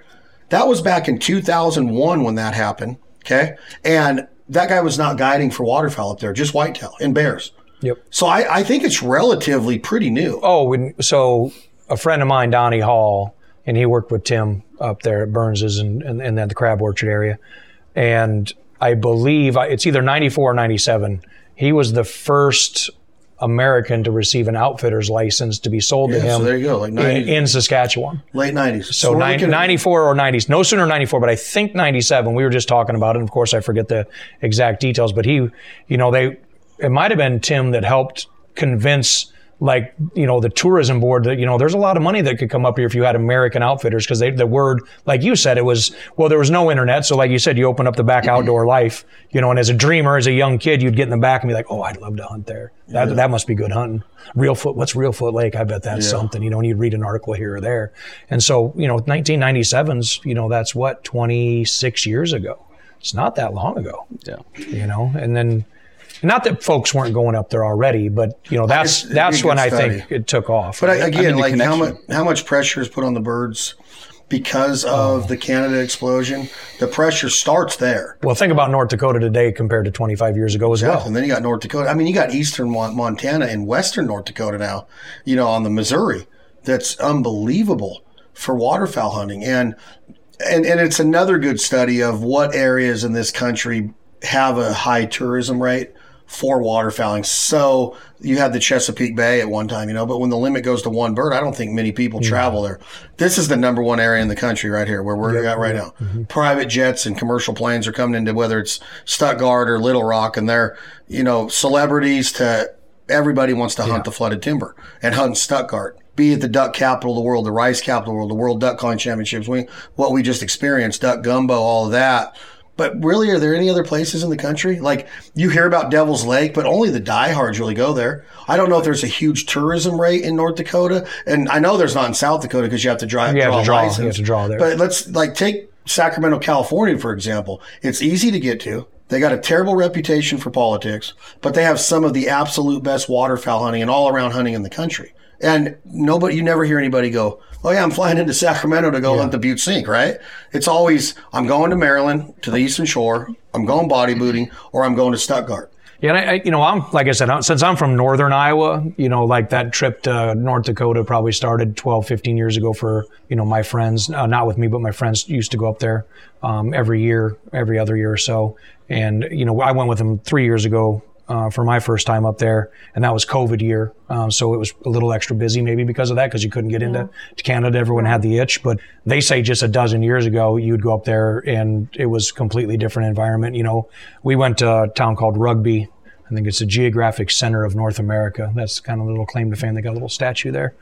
That was back in 2001 when that happened. Okay. And that guy was not guiding for waterfowl up there, just whitetail and bears. Yep. So I, I think it's relatively pretty new. Oh, when, so a friend of mine, Donnie Hall, and he worked with Tim up there at Burns's and, and, and at the Crab Orchard area. And I believe I- it's either 94 or 97. He was the first American to receive an outfitter's license to be sold to Yeah, him so there you go, like in, in Saskatchewan. late 90s. So looking at- 94 or 90s, no sooner 94, but I think 97. We were just talking about it. And of course, I forget the exact details, but he, you know, they, it might have been Tim that helped convince like, you know, the tourism board that, you know, there's a lot of money that could come up here if you had American outfitters because they, the word, like you said, it was, well, there was no internet. So like you said, you open up the back mm-hmm. outdoor life, you know, and as a dreamer, as a young kid, you'd get in the back and be like, oh, I'd love to hunt there. That, that must be good hunting. Reelfoot, what's Reelfoot Lake? I bet that's something, you know, and you'd read an article here or there. And so, you know, 1997's, you know, that's what, 26 years ago. It's not that long ago Yeah. you know and then not that folks weren't going up there already but you know that's It's- that's when i study. think it took off But I, right? again, the like how much how much pressure is put on the birds because oh. of the Canada explosion? The pressure starts there. well think about north dakota today compared to 25 years ago as Yeah, well and then you got North Dakota. I mean, you got eastern Montana and western North Dakota now. You know, on the Missouri, that's unbelievable for waterfowl hunting, and and and it's another good study of what areas in this country have a high tourism rate for waterfowling. So you had the Chesapeake Bay at one time, you know, but when the limit goes to one bird, I don't think many people travel there. This is the number one area in the country right here where we're at right now. Mm-hmm. Private jets and commercial planes are coming into whether it's Stuttgart or Little Rock and they're, you know, celebrities to everybody wants to hunt the flooded timber and hunt Stuttgart. Be it the duck capital of the world, the rice capital of the world, the world duck calling championships, we, what we just experienced, duck gumbo, all of that. But really, are there any other places in the country? Like you hear about Devil's Lake, but only the diehards really go there. I don't know if there's a huge tourism rate in North Dakota, and I know there's not in South Dakota because you have to drive. You have draw to draw- you have to draw there. But let's like take Sacramento, California, for example. It's easy to get to. They got a terrible reputation for politics, but they have some of the absolute best waterfowl hunting and all around hunting in the country. And nobody, you never hear anybody go, "Oh yeah, I'm flying into Sacramento to go hunt the Butte Sink." Right? It's always, "I'm going to Maryland to the Eastern Shore. I'm going body booting, or I'm going to Stuttgart." Yeah, and I, I, you know, I'm like I said, I'm- since I'm from northern Iowa, you know, like that trip to North Dakota probably started 12, 15 years ago for you know my friends, uh, not with me, but my friends used to go up there um, every year, every other year or so, and you know, I went with them three years ago. Uh, for my first time up there, and that was COVID year, um, so it was a little extra busy maybe because of that because you couldn't get into to Canada. Everyone had the itch, but they say just a dozen years ago you'd go up there and it was completely different environment. You know, we went to a town called Rugby, I think it's the geographic center of North America. That's kind of a little claim to fame. They got a little statue there.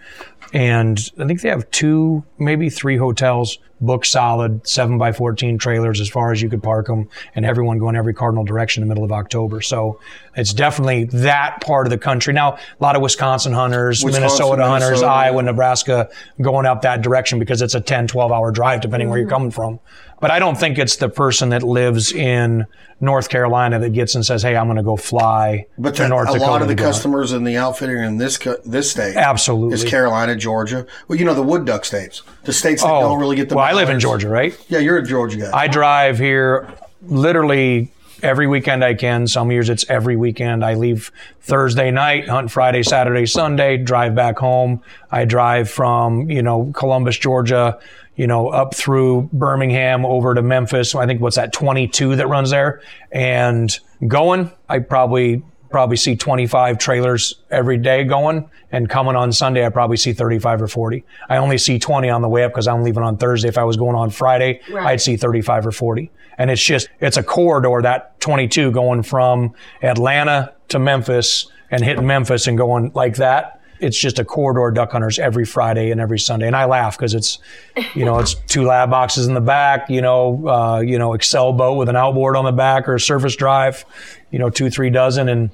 And I think they have two, maybe three hotels book solid, seven by 14 trailers as far as you could park them, and everyone going every cardinal direction in the middle of October. So it's definitely that part of the country. Now, a lot of Wisconsin hunters, Wisconsin, Minnesota hunters, Minnesota, Iowa, yeah. Nebraska going up that direction because it's a 10, 12 hour drive depending where you're mm-hmm. coming from. But I don't think it's the person that lives in North Carolina that gets and says, "Hey, I'm going to go fly But to the, North a Dakota." lot of the to go hunt." customers in the outfitting in this co- this state Absolutely. is Carolina, Georgia. Well, you know the wood duck states, the states that Oh, don't really get the. well, I live in. Georgia, right? Yeah, you're a Georgia guy. I drive here literally every weekend I can. Some years it's every weekend. I leave Thursday night, hunt Friday, Saturday, Sunday, drive back home. I drive from, you know, Columbus, Georgia, you know, up through Birmingham over to Memphis. I think what's that 22 that runs there and going, I probably probably see 25 trailers every day going and coming on Sunday I probably see 35 or 40. I only see 20 on the way up because I'm leaving on Thursday. If I was going on Friday, Right. I'd see 35 or 40. And it's just it's a corridor that 22 going from Atlanta to Memphis and hitting Memphis and going like that. It's just a corridor duck hunters every Friday and every Sunday, and I laugh because it's, you know, it's two lab boxes in the back, you know, uh, you know, Excel boat with an outboard on the back or a surface drive, you know, two three dozen, and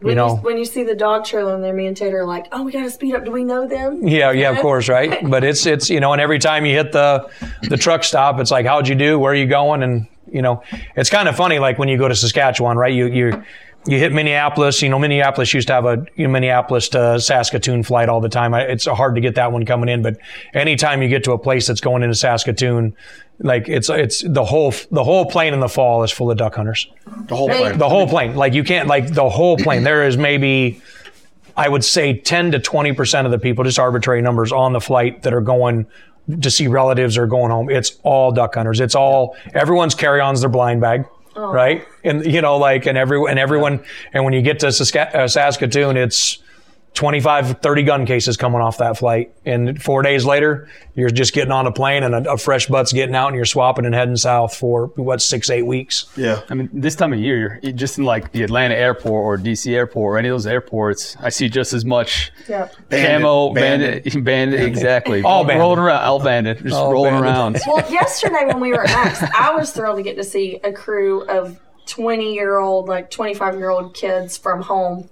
you When know, when you see the dog trailer in there, me and Tater are like, "Oh, we got to speed up. Do we know them?" yeah, yeah, of course, right? [LAUGHS] But it's it's you know, and every time you hit the the truck stop, it's like, how'd you do? Where are you going? And you know, it's kind of funny, like when you go to Saskatchewan, right? You you you hit Minneapolis. You know, Minneapolis used to have a you know, Minneapolis to Saskatoon flight all the time. I- It's hard to get that one coming in, but anytime you get to a place that's going into Saskatoon, like it's it's the whole the whole plane in the fall is full of duck hunters. The whole plane. The whole plane, like you can't like the whole plane. There is maybe, I would say, ten to twenty percent of the people, just arbitrary numbers, on the flight that are going to see relatives or going home. It's all duck hunters. It's all everyone's carry-ons their blind bag, right? And you know, like and every and everyone and when you get to uh, Saskatoon, it's 25, 30 gun cases coming off that flight. And four days later, you're just getting on a plane and a, a fresh butt's getting out and you're swapping and heading south for what, six, eight weeks. Yeah. I mean, this time of year, you're just in like the Atlanta airport or DC airport or any of those airports, I see just as much Yep. camo, Banded. [LAUGHS] banded, banded, exactly. All banded. rolling around, all banded, just All rolling banded. around. Well, yesterday when we were at Mack's, I was thrilled to get to see a crew of 20 year old, like 25 year old kids from home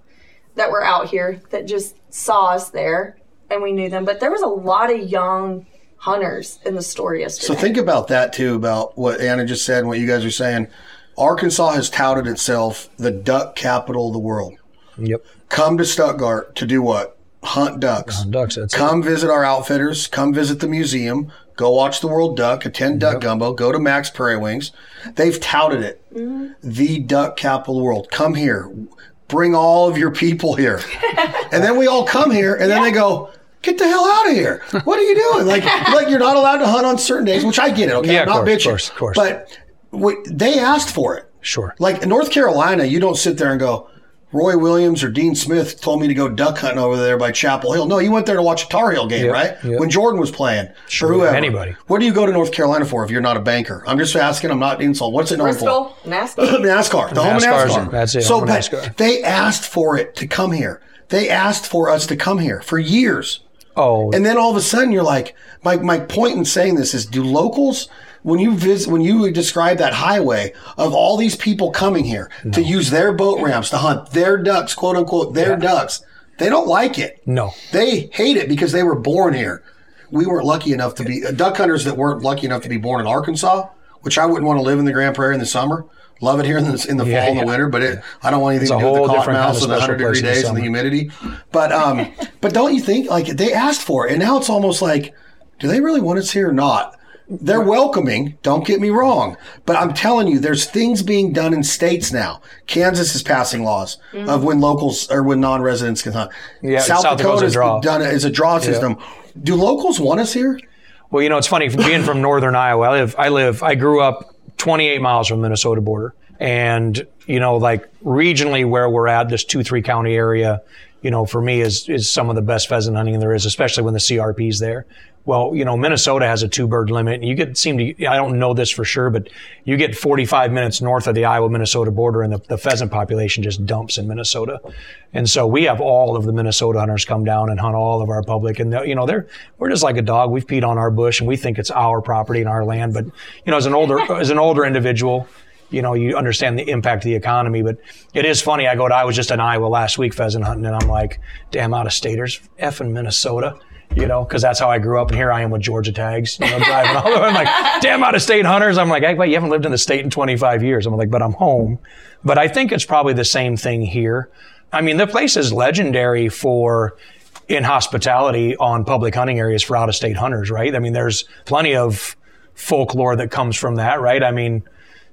that were out here that just saw us there and we knew them. But there was a lot of young hunters in the store yesterday. So think about that too, about what Anna just said and what you guys are saying. Arkansas has touted itself the duck capital of the world. Yep. Come to Stuttgart to do what? Hunt ducks. Hunt Ducks, that's it. Come visit our outfitters. Come visit the museum. Go watch the World Duck. Attend Duck Gumbo. Go to Mack's Prairie Wings. They've touted it. Mm-hmm. The duck capital of the world. Come here. Bring all of your people here. [LAUGHS] and then we all come here, and then they go, Get the hell out of here! What are you doing? Like, [LAUGHS] like you're not allowed to hunt on certain days, which I get it. Okay, Yeah, I'm not course, bitching, of course, of course. but what, they asked for it. Sure. Like in North Carolina, you don't sit there and go, Roy Williams or Dean Smith told me to go duck hunting over there by Chapel Hill. No, you went there to watch a Tar Heel game, Yep, right? yep. When Jordan was playing. Sure, or whoever. anybody. What do you go to North Carolina for if you're not a banker? I'm just asking. I'm not insult. What's it known Bristol, for? [CLEARS THROAT] NASCAR. NASCAR. The home of NASCAR's NASCAR. That's it, So, home NASCAR. they asked for it to come here. They asked for us to come here for years. Oh, And then all of a sudden, you're like, my, my point in saying this is, do locals, when you visit, when you describe that highway of all these people coming here to use their boat ramps to hunt their ducks, quote unquote, their ducks, they don't like it. no. They hate it because they were born here. We weren't lucky enough to be uh, duck hunters that weren't lucky enough to be born in Arkansas, which I wouldn't want to live in the Grand Prairie in the summer. Love it here in the, in the Yeah, fall and the winter, but it, I don't want anything to do with the whole different cottonmouths kind of and the 100 degree the days and the humidity. But um, [LAUGHS] but don't you think like they asked for it, and now it's almost like, do they really want us here or not? They're welcoming. Don't get me wrong, but I'm telling you, there's things being done in states now. Kansas is passing laws mm-hmm. of when locals or when non-residents can hunt. Yeah, South, South Dakota's a done it as a draw system. Do locals want us here? Well, you know, it's funny being from northern Iowa. I live, I live, I grew up 28 miles from the Minnesota border, and you know, like regionally where we're at, this two three county area, you know, for me is is some of the best pheasant hunting there is, especially when the CRP's there. Well, you know, Minnesota has a two bird limit, and you get seem to. I don't know this for sure, but you get 45 minutes north of the Iowa Minnesota border, and the, the pheasant population just dumps in Minnesota. And so we have all of the Minnesota hunters come down and hunt all of our public, and you know, they're we're just like a dog. We've peed on our bush, and we think it's our property and our land. But you know, as an older as an older individual, you know, you understand the impact of the economy. But it is funny. I go to I was just in Iowa last week pheasant hunting, and I'm like, damn, out of staters, effing Minnesota. You know, because that's how I grew up, and here I am with Georgia tags, you know, driving all over. I'm like, damn, out of state hunters. I'm like, but you haven't lived in the state in 25 years. I'm like, but I'm home. But I think it's probably the same thing here. I mean, the place is legendary for in hospitality on public hunting areas for out of state hunters, right? I mean, there's plenty of folklore that comes from that, right? I mean,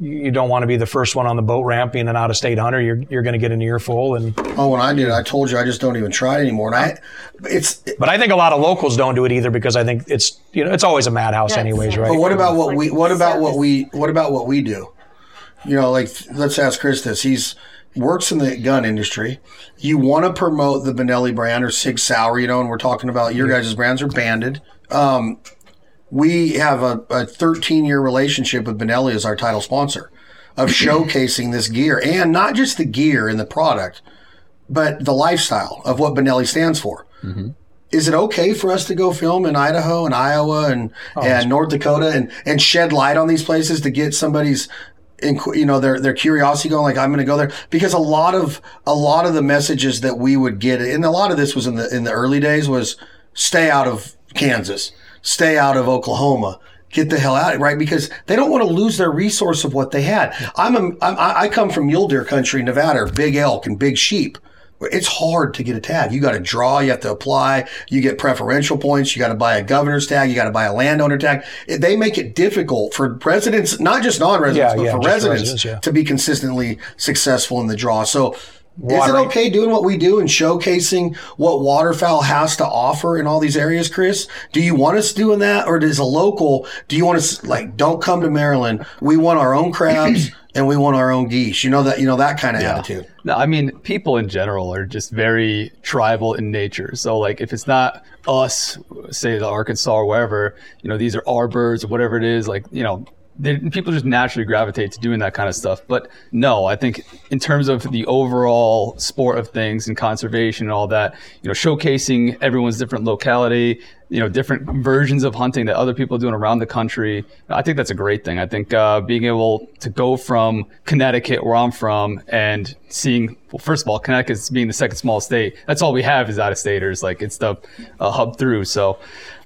you don't want to be the first one on the boat ramp being an out of state hunter. You're you're going to get an earful and Oh, when I did it, I told you I just don't even try it anymore. And I, it's. but I think a lot of locals don't do it either because I think it's you know it's always a madhouse Yeah, anyways, right? But what about what we? What about what we? What about what we do? You know, like let's ask Chris this. He's works in the gun industry. You want to promote the Benelli brand or Sig Sauer, you know, and we're talking about your guys' brands are banded. Um, we have a, a 13 year relationship with Benelli as our title sponsor of [CLEARS THROAT] showcasing this gear and not just the gear and the product, but the lifestyle of what Benelli stands for. Mm-hmm. Is it okay for us to go film in Idaho and Iowa and, oh, and North Dakota and, and shed light on these places to get somebody's you know their their curiosity going like I'm going to go there because a lot of a lot of the messages that we would get and a lot of this was in the in the early days was stay out of Kansas, stay out of Oklahoma, get the hell out, right? Because they don't want to lose their resource of what they had. I'm a I'm, I I come from mule deer country, Nevada, big elk and big sheep. It's hard to get a tag. You got to draw. You have to apply. You get preferential points. You got to buy a governor's tag. You got to buy a landowner tag. They make it difficult for residents, not just non-residents, Yeah, but yeah, for residents, residents, yeah. to be consistently successful in the draw. So, is it okay doing what we do and showcasing what waterfowl has to offer in all these areas, Chris? Do you want us doing that, or as a local, do you want us like don't come to Maryland? We want our own crabs [CLEARS THROAT] and we want our own geese. You know that you know that kind of attitude. No, I mean, people in general are just very tribal in nature. So, like, if it's not us, say the Arkansas or wherever, you know, these are our birds or whatever it is, like, you know, people just naturally gravitate to doing that kind of stuff. But no, I think in terms of the overall sport of things and conservation and all that, you know, showcasing everyone's different locality, you know, different versions of hunting that other people are doing around the country. I think that's a great thing. I think uh, being able to go from Connecticut, where I'm from, and seeing, well, first of all, Connecticut's being the second smallest state. That's all we have is out of staters. Like it's the uh, hub through. So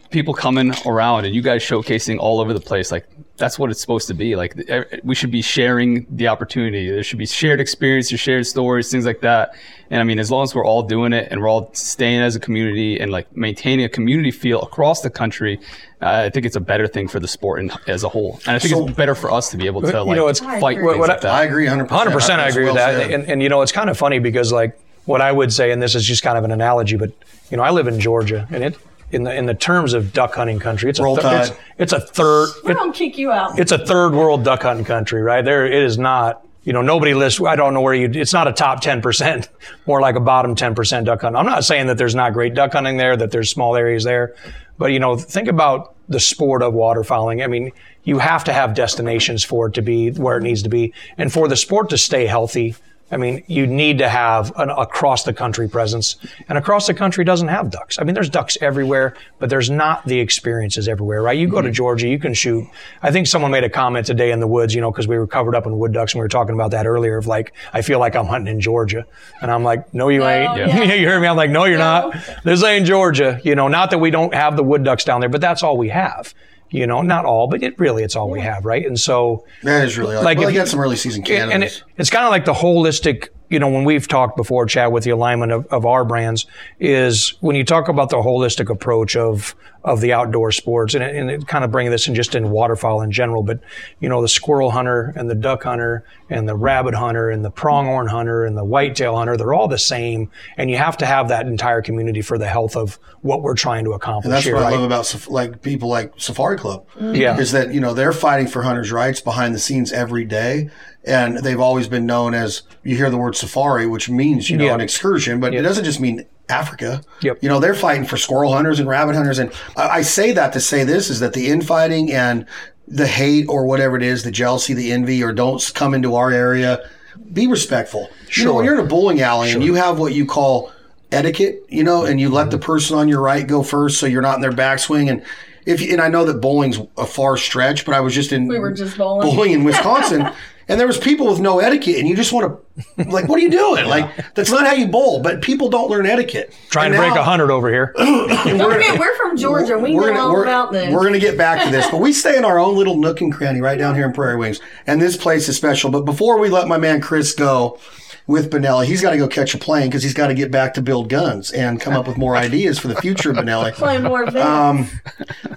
people coming around and you guys showcasing all over the place. Like that's what it's supposed to be. Like we should be sharing the opportunity. There should be shared experiences, shared stories, things like that. And I mean, as long as we're all doing it and we're all staying as a community and like maintaining a community feel across the country, uh, I think it's a better thing for the sport in, as a whole. And I think it's better for us to be able to like You like know, it's- fight agree. What- like that. I agree 100%. Hundred percent, I That's agree with that. And, and you know, it's kind of funny because like what I would say, and this is just kind of an analogy, but you know, I live in Georgia, and it in the in the terms of duck hunting country, it's a Roll thir- Tide. it's, it's a third We're gonna kick you out. it's a third world duck hunting country, right? There, it is not. You know, nobody lists. I don't know where you. It's not a top ten percent, [LAUGHS] more like a bottom ten percent duck hunting. I'm not saying that there's not great duck hunting there, that there's small areas there, but you know, think about the sport of waterfowling. I mean, you have to have destinations for it to be where it needs to be, and for the sport to stay healthy. I mean, you need to have an across the country presence, and across the country doesn't have ducks. I mean, there's ducks everywhere, but there's not the experiences everywhere, right? You go to mm-hmm. Georgia, you can shoot. I think someone made a comment today in the woods, you know, because we were covered up in wood ducks, and we were talking about that earlier. Of like, I feel like I'm hunting in Georgia, and I'm like, no, you ain't. [LAUGHS] yeah. you heard me? I'm like, no, you're not. This ain't Georgia. You know, not that we don't have the wood ducks down there, but that's all we have. You know, not all, but it really it's all we have, right? And so that is really like, Like well, if they you- got some early season candidates. and it, it's kind of like the holistic you know when we've talked before chad with the alignment of, of our brands is when you talk about the holistic approach of of the outdoor sports and and it kind of bringing this in just in waterfowl in general but you know the squirrel hunter and the duck hunter and the rabbit hunter and the pronghorn hunter and the whitetail hunter they're all the same and you have to have that entire community for the health of what we're trying to accomplish And that's here what I love about like people like Safari Club. Yeah. is that you know they're fighting for hunters' rights behind the scenes every day, and they've always been known as you hear the word safari, which means you know Yeah. an excursion, but it doesn't just mean Africa. Yep. You know they're fighting for squirrel hunters and rabbit hunters, and I, I say that to say this is that the infighting and the hate or whatever it is, the jealousy, the envy, or don't come into our area. Be respectful. Sure. You know, when you're in a bowling alley and you have what you call etiquette, you know, and you let the mm-hmm. person on your right go first, so you're not in their backswing. And if and I know that bowling's a far stretch, but I was just in We were just bowling. bowling in Wisconsin, [LAUGHS] and there was people with no etiquette, and you just want to like, what are you doing? [LAUGHS] Like that's not how you bowl. But people don't learn etiquette. trying And to break now- a hundred over here [CLEARS THROAT] Don't forget, we're from Georgia. We know we're gonna, all about this. We're gonna get back to this, but we stay in our own little nook and cranny right down here in Prairie Wings, and this place is special. But before we let my man Chris go, with Benelli. He's got to go catch a plane because he's got to get back to build guns and come up with more ideas for the future of Benelli. [LAUGHS] Play more events. Um,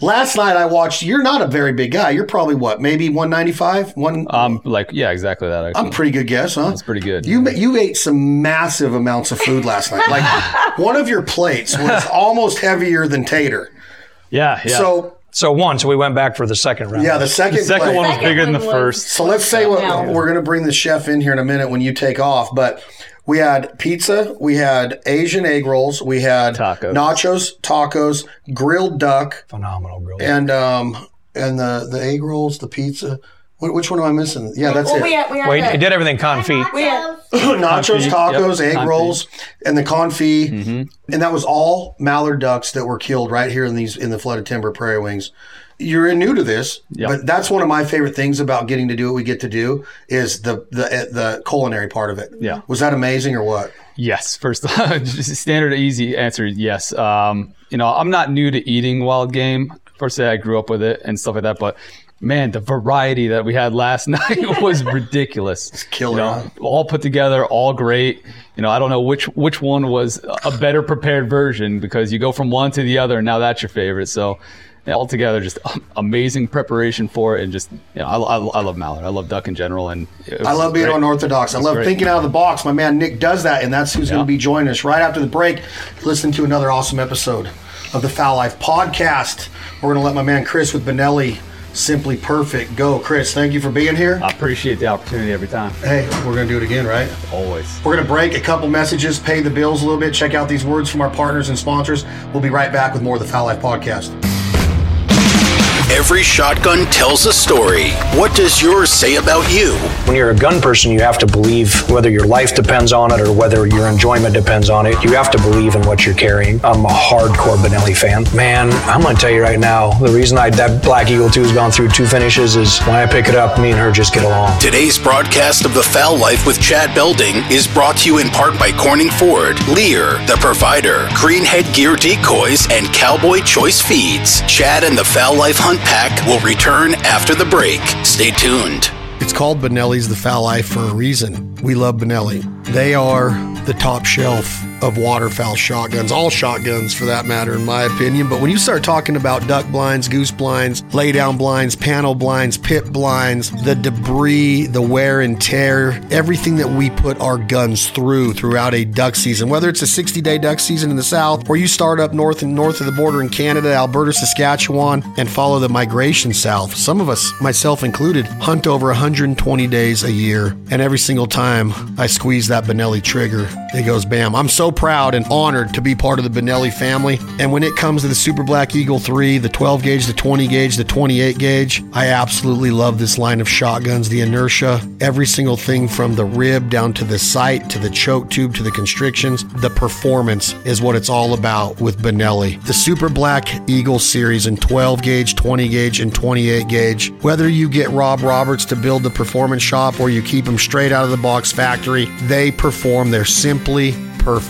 last night I watched. You're not a very big guy. You're probably what, maybe 195. One. Um, like yeah, exactly that. Actually. I'm pretty good guess, huh? That's pretty good. You you ate some massive amounts of food last night. Like [LAUGHS] one of your plates was almost heavier than Tater. yeah, yeah. So So one, so we went back for the second round. yeah, the second the second plate- one was Second bigger than the first. So let's say what Yeah. we're going to bring the chef in here in a minute when you take off. But we had pizza, we had Asian egg rolls, we had Tacos. nachos, tacos, grilled duck, phenomenal grill. and um and the the egg rolls, the pizza. Wh- Which one am I missing? Yeah, that's well, it. we had, we had well, he, that- he did everything confit. we had [CLEARS THROAT] nachos, Confit, tacos, yep, egg confit. rolls, and the confit, Mm-hmm. and that was all mallard ducks that were killed right here in these in the flooded timber prairie wings. You're new to this, Yep. but that's one of my favorite things about getting to do what we get to do is the the eh, the culinary part of it. Yeah. was that amazing or what? Yes, first [LAUGHS] just standard easy answer. Yes. Um, you know, I'm not new to eating wild game. First say I grew up with it and stuff like that, but man, the variety that we had last [LAUGHS] night was [LAUGHS] ridiculous. It's killer, You know, all put together, all great. You know, I don't know which which one was a better prepared version because you go from one to the other, and now that's your favorite. So. Yeah, altogether, just amazing preparation for it, and just you know, I, I, I love mallard. I love duck in general, and I love being great. unorthodox. I love great. thinking out of the box. My man Nick does that, and that's who's going to be joining us right after the break. Listen to another awesome episode of the Fowl Life podcast. We're going to let my man Chris with Benelli, Simply Perfect, go. Chris, thank you for being here. I appreciate the opportunity every time. Hey, we're going to do it again, right? Always. We're going to break a couple messages, pay the bills a little bit, check out these words from our partners and sponsors. We'll be right back with more of the Fowl Life podcast. Every shotgun tells a story. What does yours say about you? When you're a gun person, you have to believe whether your life depends on it or whether your enjoyment depends on it. You have to believe in what you're carrying. I'm a hardcore Benelli fan. Man, I'm going to tell you right now, the reason I that Black Eagle 2 has gone through two finishes is when I pick it up, me and her just get along. Today's broadcast of The Fowl Life with Chad Belding is brought to you in part by Corning Ford, Lear, the provider, Greenhead Gear Decoys, and Cowboy Choice Feeds. Chad and the Fowl Life Hunt Pack will return after the break. Stay tuned. It's called Benelli's The Fowl Life for a reason. We love Benelli. They are the top shelf of waterfowl shotguns, all shotguns for that matter, in my opinion. But when you start talking about duck blinds, goose blinds, lay down blinds, panel blinds, pit blinds, the debris, the wear and tear, everything that we put our guns through throughout a duck season, whether it's a 60 day duck season in the south or you start up north and north of the border in Canada, Alberta, Saskatchewan, and follow the migration south. Some of us, myself included, hunt over 120 days a year. And every single time I squeeze that Benelli trigger, it goes bam. I'm so proud and honored to be part of the Benelli family. And when it comes to the Super Black Eagle 3, the 12 gauge, the 20 gauge, the 28 gauge, I absolutely love this line of shotguns. The inertia, every single thing from the rib down to the sight to the choke tube to the constrictions, the performance is what it's all about with Benelli. The Super Black Eagle series in 12 gauge, 20 gauge, and 28 gauge. Whether you get Rob Roberts to build the performance shop or you keep them straight out of the box factory, they perform. They're simply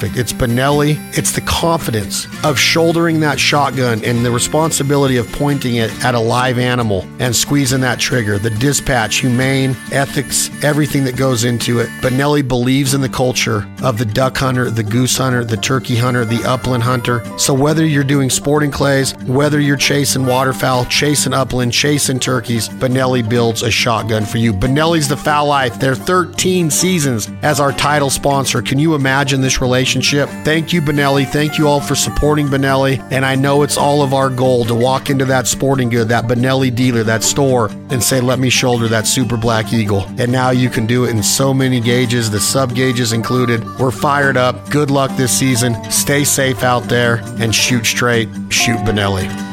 perfect. It's Benelli. It's the confidence of shouldering that shotgun and the responsibility of pointing it at a live animal and squeezing that trigger. The dispatch, humane, ethics, everything that goes into it. Benelli believes in the culture of the duck hunter, the goose hunter, the turkey hunter, the upland hunter. So whether you're doing sporting clays, whether you're chasing waterfowl, chasing upland, chasing turkeys, Benelli builds a shotgun for you. Benelli's the fowl life. They're 13 seasons as our title sponsor. Can you imagine this relationship? Thank you, Benelli. Thank you all for supporting Benelli. And I know it's all of our goal to walk into that sporting good, that Benelli dealer, that store, and say, let me shoulder that Super Black Eagle. And now you can do it in so many gauges, the sub gauges included. We're fired up. Good luck this season. Stay safe out there and shoot straight. Shoot Benelli.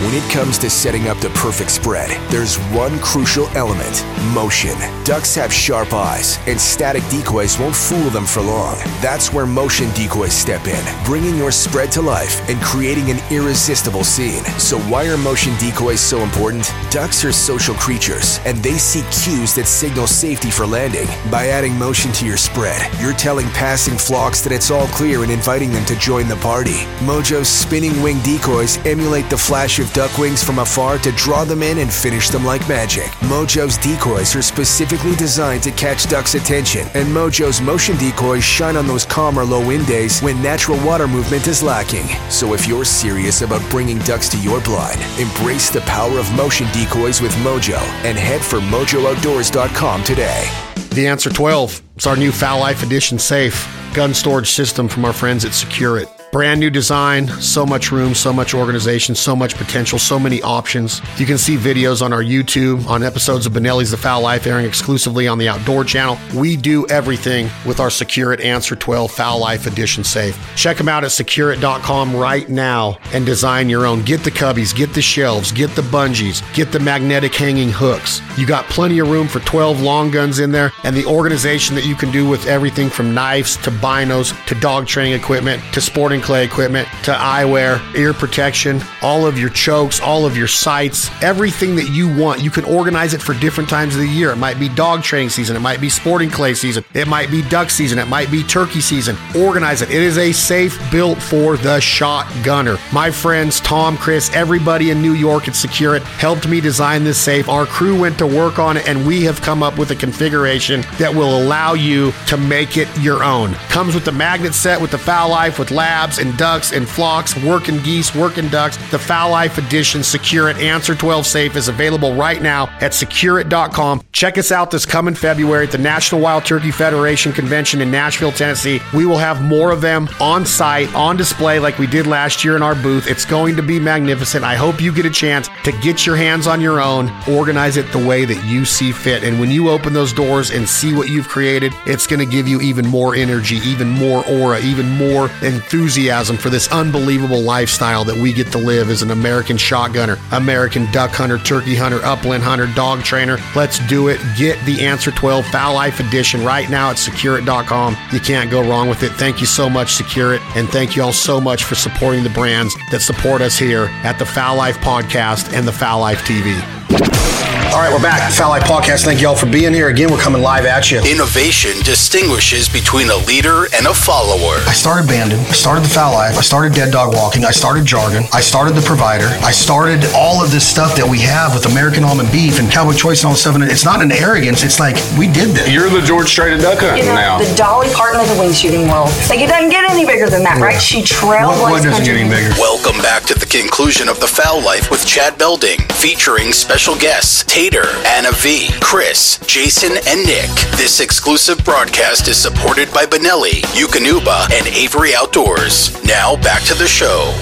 When it comes to setting up the perfect spread, there's one crucial element motion. Ducks have sharp eyes, and static decoys won't fool them for long. That's where motion decoys step in, bringing your spread to life and creating an irresistible scene. So, why are motion decoys so important? Ducks are social creatures, and they seek cues that signal safety for landing. By adding motion to your spread, you're telling passing flocks that it's all clear and inviting them to join the party. Mojo's spinning wing decoys emulate the flash of of duck wings from afar to draw them in and finish them like magic. Mojo's decoys are specifically designed to catch ducks' attention, and Mojo's motion decoys shine on those calm or low wind days when natural water movement is lacking. So if you're serious about bringing ducks to your blind, embrace the power of motion decoys with Mojo and head for MojoOutdoors.com today. The Answer 12. It's our new Fowl Life Edition safe gun storage system from our friends at Secure It. Brand new design, so much room, so much organization, so much potential, so many options. You can see videos on our YouTube, on episodes of Benelli's The Fowl Life airing exclusively on the Outdoor Channel. We do everything with our Secure It Answer 12 Fowl Life Edition safe. Check them out at securit.com right now and design your own. Get the cubbies, get the shelves, get the bungees, get the magnetic hanging hooks. You got plenty of room for 12 long guns in there and the organization that you can do with everything from knives to binos to dog training equipment to sporting clay equipment to eyewear, ear protection, all of your chokes, all of your sights, everything that you want. You can organize it for different times of the year. It might be dog training season, it might be sporting clay season, it might be duck season, it might be turkey season. Organize it. It is a safe built for the shotgunner. My friends, Tom, Chris, everybody in New York at Secure It helped me design this safe. Our crew went to work on it and we have come up with a configuration that will allow you to make it your own. Comes with the magnet set with the Fowl Life with and ducks and flocks, working geese, working ducks. The Fowl Life Edition Secure It Answer 12 safe is available right now at securit.com. Check us out this coming February at the National Wild Turkey Federation Convention in Nashville, Tennessee. We will have more of them on site, on display like we did last year in our booth. It's going to be magnificent. I hope you get a chance to get your hands on your own, organize it the way that you see fit. And when you open those doors and see what you've created, it's going to give you even more energy, even more aura, even more enthusiasm for this unbelievable lifestyle that we get to live as an American shotgunner, American duck hunter, turkey hunter, upland hunter, dog trainer. Let's do it. Get the Answer 12 Fowl Life Edition right now at securit.com. You can't go wrong with it. Thank you so much, Secure It. And thank you all so much for supporting the brands that support us here at the Fowl Life Podcast and the Fowl Life TV. All right, we're back. Fowl Life Podcast. Thank you all for being here. Again, we're coming live at you. Innovation distinguishes between a leader and a follower. I started Banded. I started the Fowl Life. I started Dead Dog Walking. I started Jargon. I started the Provider. I started all of this stuff that we have with American Almond Beef and Cowboy Choice and all this stuff. And it's not an arrogance. It's like we did this. You're the George Strait of duck hunting You know, now. the Dolly Parton of the wing shooting world. It's like it doesn't get any bigger than that, right? She trailblazed What, what doesn't get any bigger? Welcome back to the conclusion of The Fowl Life with Chad Belding, featuring special guests Tater, Anna V, Chris, Jason, and Nick. This exclusive broadcast is supported by Benelli, Eukanuba, and Avery Outdoors. Now back to the show.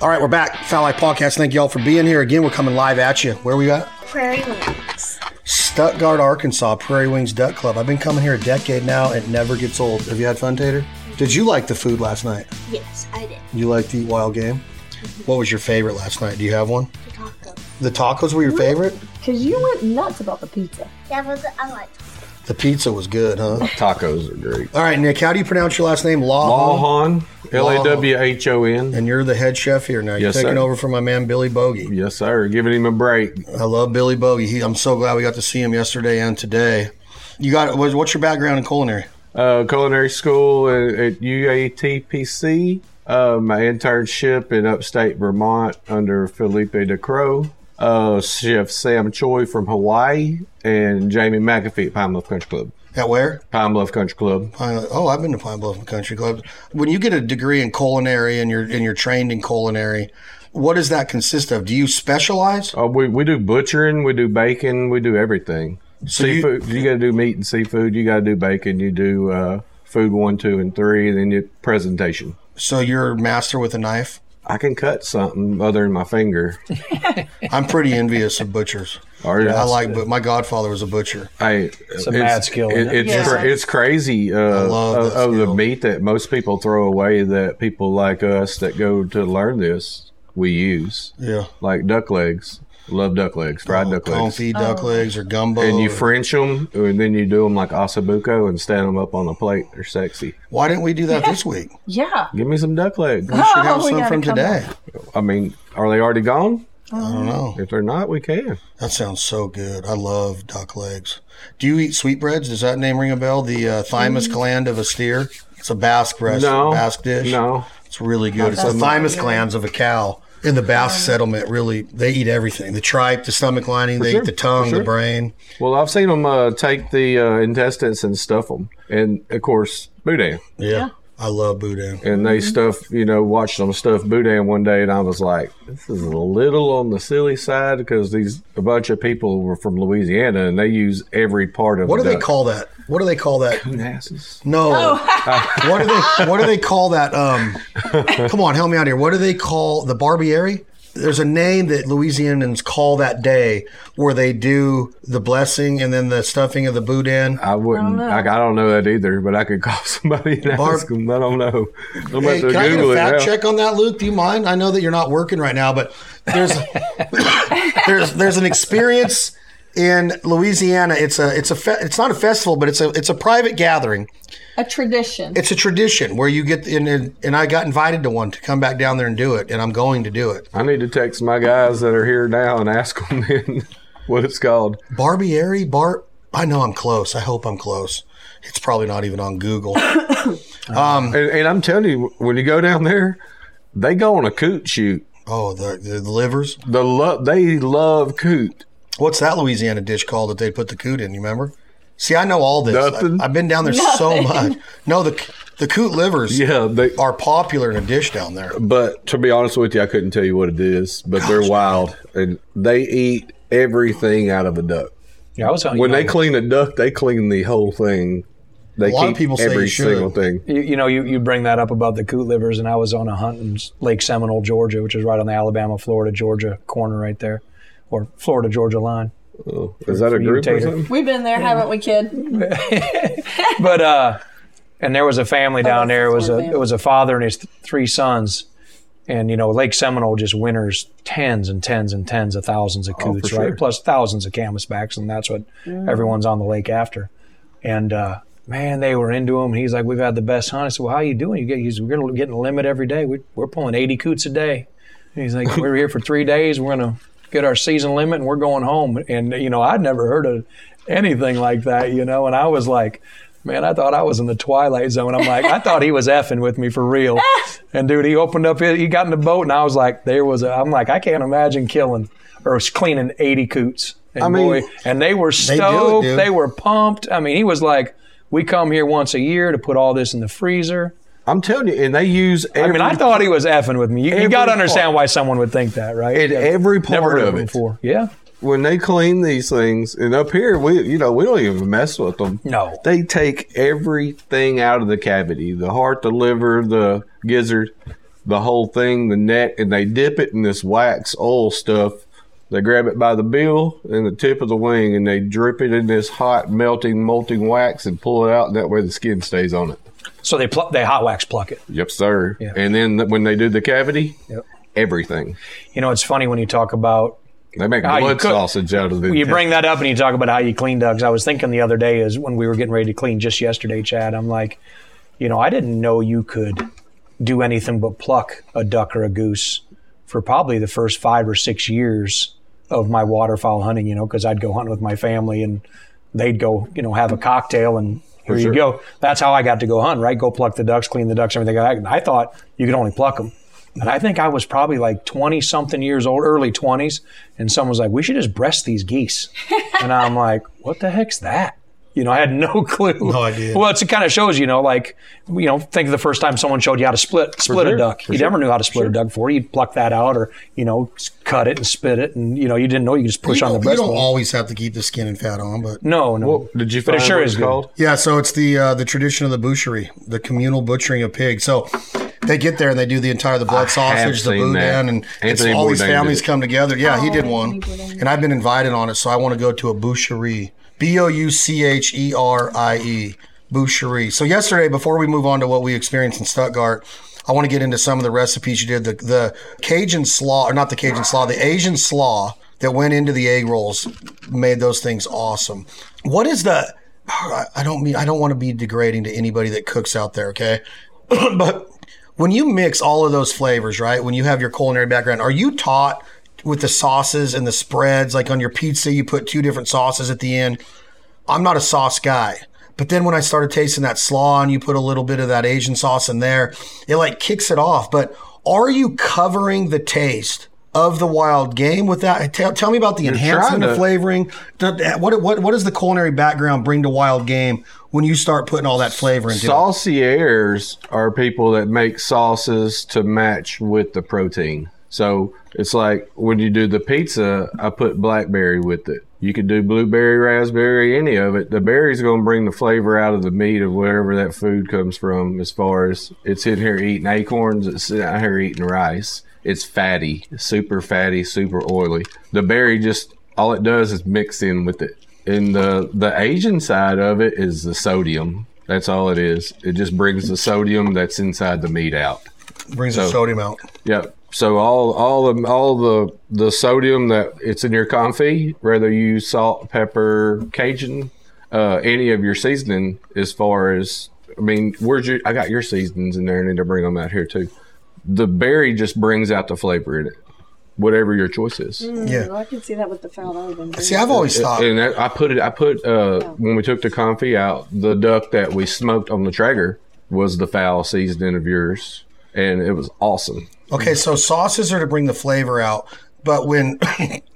All right, we're back. Fowl Life Podcast. Thank you all for being here. Again, we're coming live at you. Where we at? Prairie Wings. Stuttgart, Arkansas, Prairie Wings Duck Club. I've been coming here a decade now. It never gets old. Have you had fun, Tater? Did you like the food last night? Yes, I did. You liked to eat wild game? Mm-hmm. What was your favorite last night? Do you have one? The. The tacos were your favorite? Because you went nuts about the pizza. That was I liked. The pizza was good, huh? [LAUGHS] Tacos are great. All right, Nick, how do you pronounce your last name? Law. Lawhon, L A W H O N. And you're the head chef here now. You're Yes, taking sir. over from my man Billy Bogey. Yes, sir. Giving him a break. I love Billy Bogey. He, I'm so glad we got to see him yesterday and today. You got what- what's your background in culinary? Uh, culinary school at, at UATPC. Uh, my internship in upstate Vermont under Felipe DeCrow. Uh, Chef Sam Choi from Hawaii and Jamie McAfee at Pine Bluff Country Club. At where? Pine Bluff Country Club. Pine, oh, I've been to Pine Bluff Country Club. When you get a degree in culinary and you're and you're trained in culinary, what does that consist of? Do you specialize? Uh, we, we do butchering, we do bacon, we do everything. So you- seafood, you, got to do meat and seafood. You got to do bacon. You do uh, food one, two, and three, and then your presentation. So you're master with a knife. I can cut something other than my finger. [LAUGHS] I'm pretty envious of butchers. Or I like, but my godfather was a butcher. Hey, It's a mad skill, It, isn't it? it's Yeah. cra- it's crazy. Uh, of, that of the meat that most people throw away that people like us that go to learn this we use Yeah, like duck legs. Love duck legs, fried duck legs. confit duck legs or gumbo. And you or- French them, and then you do them like ossobuco and stand them up on a plate. They're sexy. Why didn't we do that this week? Yeah. Give me some duck legs. We should have Oh, [LAUGHS] we some gotta from come today. I mean, are they already gone? I don't know. If they're not, we can. That sounds so good. I love duck legs. Do you eat sweetbreads? Does that name ring a bell? The uh, thymus gland of a steer. It's a Basque breast, No, Basque dish. No, It's really good. It's the thymus glands of a cow In the Basque settlement, really, they eat everything: the tripe, the stomach lining, they sure, eat the tongue, sure. the brain. Well, I've seen them uh, take the uh, intestines and stuff them, and of course, boudin. Yeah, I love boudin. And they stuff, you know, watched them stuff boudin one day, and I was like, this is a little on the silly side because these a bunch of people were from Louisiana and they use every part of. What do the they call that? What do they call that? Coonasses. No. [LAUGHS] what do they What do they call that? Um, [LAUGHS] come on, help me out here. What do they call the Barbieri? There's a name that Louisianans call that day where they do the blessing and then the stuffing of the boudin. I wouldn't. I, I don't know that either, but I could [LAUGHS] call somebody and Barb- ask them. I don't know. I'm Hey, about to can I get a fact now. check on that, Luke? Do you mind? I know that you're not working right now, but there's [LAUGHS] there's there's an experience in Louisiana. It's a it's a fe- it's not a festival, but it's a it's a private gathering. A tradition. It's a tradition where you get in, and, and I got invited to one to come back down there and do it, and I'm going to do it. I need to text my guys that are here now and ask them [LAUGHS] then what it's called. Barbieri, Bar. I know I'm close. I hope I'm close. It's probably not even on Google. [COUGHS] um, And, and I'm telling you, when you go down there, they go on a coot shoot. oh, the, the livers. The lo- they love coot. What's that Louisiana dish called that they put the coot in? You remember? See, I know all this. Nothing. I, have been down there so much. No, the the coot livers Yeah, they. are popular in a dish down there. But to be honest with you, I couldn't tell you what it is. But they're wild, and they eat everything out of a duck. Yeah, I was telling When you, they clean a duck, they clean the whole thing. They A lot of keep people say every single thing. You, you know, you, you bring that up about the coot livers, and I was on a hunt in Lake Seminole, Georgia, which is right on the Alabama, Florida, Georgia corner right there, or Florida, Georgia line. Oh, is that a for you, group or something? We've been there, haven't we, kid? [LAUGHS] But uh, and there was a family down that's there. It was a family. it was a father and his th- three sons, and you know Lake Seminole just winters tens and tens and tens of thousands of Oh, for coots, sure. right? Plus thousands of canvasbacks, and that's what everyone's on the lake after. And uh, man, they were into him. He's like, "We've had the best hunt." I said, "Well, how are you doing? You get he's, we're getting a limit every day. We, we're pulling eighty coots a day." And he's like, [LAUGHS] "We're here for three days. We're gonna get our season limit, and we're going home." And you know, I'd never heard of anything like that, you know. And I was like, "Man, I thought I was in the twilight zone." I'm like, I thought he was effing with me for real. [LAUGHS] And dude, he opened up, he got in the boat, and I was like, "There was." A, I'm like, I can't imagine killing or cleaning eighty coots. And I mean, boy, and they were do it, stoked. they were pumped. I mean, he was like, "We come here once a year to put all this in the freezer." I'm telling you, and they use. Every, I mean, I thought he was effing with me. You, you got to understand part. why someone would think that, right? And Yeah. every part Never heard of it. before. Yeah. when they clean these things, and up here we, you know, we don't even mess with them. No. They take everything out of the cavity: the heart, the liver, the gizzard, the whole thing, the neck, and they dip it in this wax oil stuff. They grab it by the bill and the tip of the wing, and they drip it in this hot, melting, molting wax and pull it out, and that way the skin stays on it. So they pl- they hot wax pluck it. Yep, sir. Yeah. And then th- when they do the cavity, Yep. everything. You know, it's funny when you talk about They make How blood cook- sausage out of the. you bring that up and you talk about how you clean ducks. I was thinking the other day is when we were getting ready to clean just yesterday, Chad. I'm like, you know, I didn't know you could do anything but pluck a duck or a goose for probably the first five or six years of my waterfowl hunting. You know, because I'd go hunting with my family and they'd go, you know, have a cocktail and. Here sure. you go. That's how I got to go hunt, right? Go pluck the ducks, clean the ducks, everything. like that. I thought you could only pluck them. And I think I was probably like 20 something years old, early 20s. And someone was like, we should just breast these geese. and I'm like, what the heck's that? You know, I had no [LAUGHS] clue. No idea. Well, it's, it kind of shows, you know, like, you know, think of the first time someone showed you how to split split a duck. for You sure, never knew how to split a duck before. You'd pluck that out or, you know, cut it and spit it. And, you know, you didn't know you could just push you on the don't, you don't breastbone. always have to keep the skin and fat on, but no, no. Well, did you But it sure what is it's good. called? Yeah, so it's the uh, the tradition of the boucherie, the communal butchering of pigs. So they get there and they do the entire the blood I sausage, the seen that. boudin, and it's Anthony all these families it. come together. Yeah, he did one. and I've been invited on it, so I want to go to a boucherie. B o u c h e r i e boucherie. So yesterday, before we move on to what we experienced in Stuttgart. I want to get into some of the recipes you did. The, the Cajun slaw, or not the Cajun slaw, the Asian slaw that went into the egg rolls made those things awesome. What is the I [SIGHS] I don't mean I don't want to be degrading to anybody that cooks out there, okay? [CLEARS THROAT] but when you mix all of those flavors, right? When you have your culinary background, are you taught with the sauces and the spreads like on your pizza you put two different sauces at the end? I'm not a sauce guy. But then when I started tasting that slaw and you put a little bit of that Asian sauce in there, it like kicks it off. But are you covering the taste of the wild game with that? Tell, tell me about the enhancement of flavoring. What, what, what does the culinary background bring to wild game when you start putting all that flavor into it? Sauciers are people that make sauces to match with the protein. So it's like when you do the pizza, I put blackberry with it. You could do blueberry, raspberry, any of it. The berry's going to bring the flavor out of the meat of wherever that food comes from. As far as it's in here eating acorns, it's out here eating rice. It's fatty, super fatty, super oily. The berry just all it does is mix in with it. And the the Asian side of it is the sodium. That's all it is. It just brings the sodium that's inside the meat out. Brings the sodium out. Yep. So all all the all the the sodium that it's in your confit, whether you use salt, pepper, Cajun, uh, any of your seasoning, as far as I mean, where's your? I got your seasonings in there, and need to bring them out here too. The berry just brings out the flavor in it, whatever your choice is. Yeah. I can see that with the foul oven. See, I've always thought. And that, I put it. I put uh, when we took the confit out, the duck that we smoked on the Traeger was the foul seasoning of yours, and it was awesome. Okay, so sauces are to bring the flavor out, but when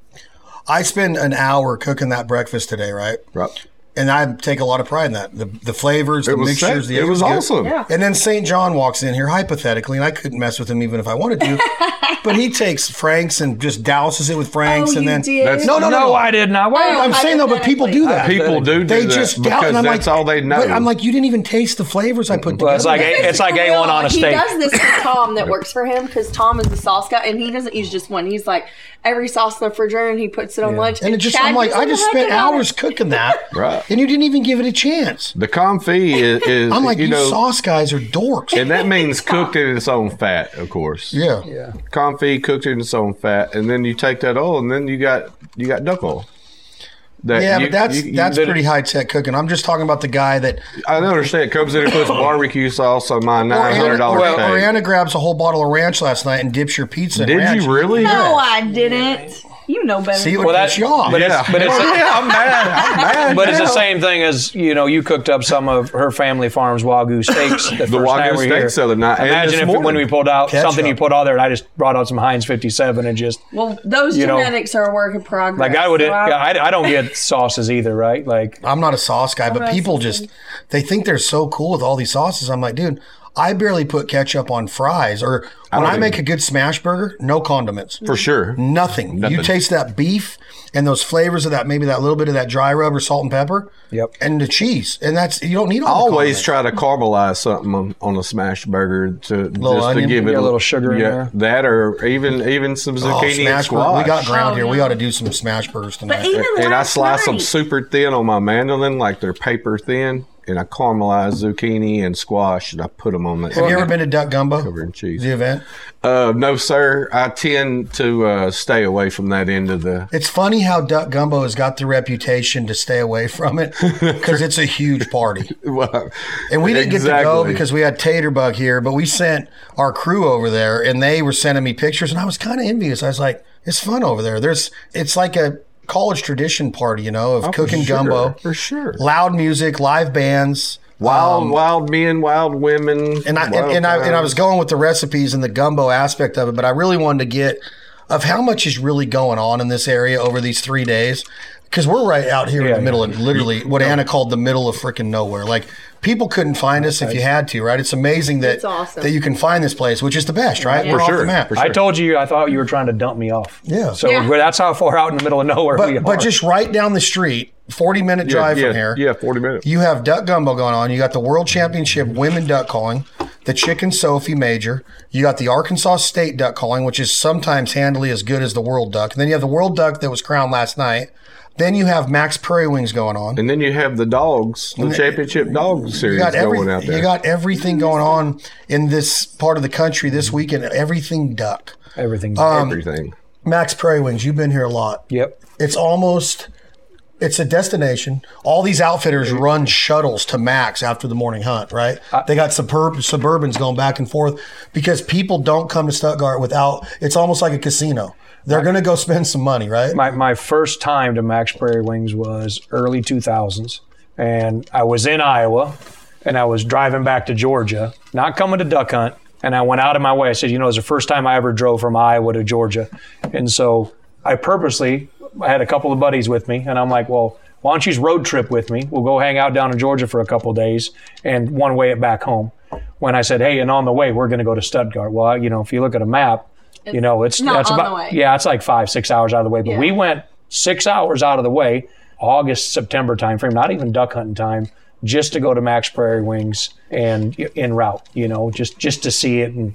[COUGHS] I spend an hour cooking that breakfast today, right? Right. And I take a lot of pride in that. The, the flavors, the It was mixtures, sick. the It was good. awesome. Yeah. And then St. John walks in here hypothetically, and I couldn't mess with him even if I wanted to. [LAUGHS] but he takes Franks and just douses it with oh, Franks, Oh, and you then did? No, no, no, No, I did not. Why? Oh, I'm saying though, but people do that. People do do They that just because doubt, and I'm that's like, all they know. But I'm like, you didn't even taste the flavors I put together. Well, it's like a, it's like A1 on a steak. he does this to Tom that [LAUGHS] works for him because Tom is the sauce guy and he doesn't use just one. He's like every sauce in the refrigerator and he puts it on lunch. and it just, Chad I'm like, I just spent hours cooking that, Right. [LAUGHS] and you didn't even give it a chance. The confit is, is I'm like, you you, know, sauce guys are dorks. and that means [LAUGHS] cooked in its own fat, of course. Yeah. Yeah. Confit cooked in its own fat, and then you take that oil, and then you got you got duck oil. That Yeah, you- but that's you- you- that's that- pretty high tech cooking. I'm just talking about the guy that I don't understand. It comes in and puts [LAUGHS] barbecue sauce on my nine hundred or, dollar or, steak. or Anna grabs a whole bottle of ranch last night and dips your pizza. in Did ranch. you really? No, I didn't. You know better. See, it than would Well, that's that- you off. but it's- yeah, but it's- oh, yeah, I'm mad. I'm mad. [LAUGHS] But it's the same thing as you know. You cooked up some of her family farm's wagyu steaks. The, [LAUGHS] first Wagyu we were steaks here. the other night and Imagine this if when we pulled out Ketchup. something you put on there, and I just brought out some Heinz 57 and just Well, those You know, genetics are a work in progress. like I would. So I- I, I don't get sauces either, right? Like I'm not a sauce guy, but people just they think they're so cool with all these sauces. I'm like, dude, I barely put ketchup on fries. Or when don't I, make either. a good smash burger, no condiments. for sure. Nothing. Nothing. You taste that beef and those flavors of that, maybe that little bit of that dry rub or salt and pepper. Yep. And the cheese, and that's you don't need all. the always condiments. try to caramelize something on, on a smash burger to just onion? to give it got a little sugar in there? That or even even some Oh, zucchini and smash burger. squash. We got ground Oh, here. We ought to do some smash burgers tonight. But even and I last slice them super thin on my mandolin, like they're paper thin, and I caramelize zucchini and squash, and I put them on that. Have you ever been to Duck Gumbo? covered in cheese? The event. Uh, no, sir. I tend to uh, stay away from that end of the. It's funny how Duck Gumbo has got the reputation to stay away from it because it's a huge party. [LAUGHS] Well, And we didn't get to go because we had Taterbug here, but we sent our crew over there and they were sending me pictures and I was kind of envious. I was like, it's fun over there. There's it's like a college tradition party, you know, of Oh, cooking sure, gumbo. for sure. Loud music, live bands. Wild, um, wild men, wild women, and I and, and I and I was going with the recipes and the gumbo aspect of it, but I really wanted to get of how much is really going on in this area over these three days. Because we're right out here in the middle of literally what Anna called the middle of freaking nowhere. Like people couldn't find us if you had to, right? It's amazing that awesome. that you can find this place, which is the best, right? Yeah. We're For off sure, the map. for I told you, I thought you were trying to dump me off. Yeah. So Yeah. that's how far out in the middle of nowhere we But are. but just right down the street, forty minute yeah, drive yeah, from here. Yeah, forty minutes. You have duck gumbo going on. You got the World Championship women duck calling, the Chick and Sophie Major. You got the Arkansas State duck calling, which is sometimes handily as good as the World Duck. And then you have the World Duck that was crowned last night. Then you have Mack's Prairie Wings going on. And then you have the dogs, the championship dog You series got, every, going out there. you got everything going on in this part of the country this weekend. Everything duck. everything. um, everything. Mack's Prairie Wings, you've been here a lot. yep. It's almost it's a destination. All these outfitters run shuttles to Mack's after the morning hunt, right? they got suburb suburbans going back and forth because people don't come to Stuttgart without it's almost like a casino. They're going to go spend some money, right? My, my first time to Mack's Prairie Wings was early 2000s. And I was in Iowa and I was driving back to Georgia, not coming to duck hunt. And I went out of my way. I said, you know, it was the first time I ever drove from Iowa to Georgia. And so I purposely, I had a couple of buddies with me, and I'm like, well, why don't you just road trip with me? We'll go hang out down in Georgia for a couple of days and one way it back home. When I said, hey, and on the way, we're going to go to Stuttgart. Well, you know, if you look at a map, you know, it's not that's about yeah, it's like five, six hours out of the way. But Yeah. we went six hours out of the way, August, September timeframe, not even duck hunting time, just to go to Mack's Prairie Wings and in route, you know, just just to see it and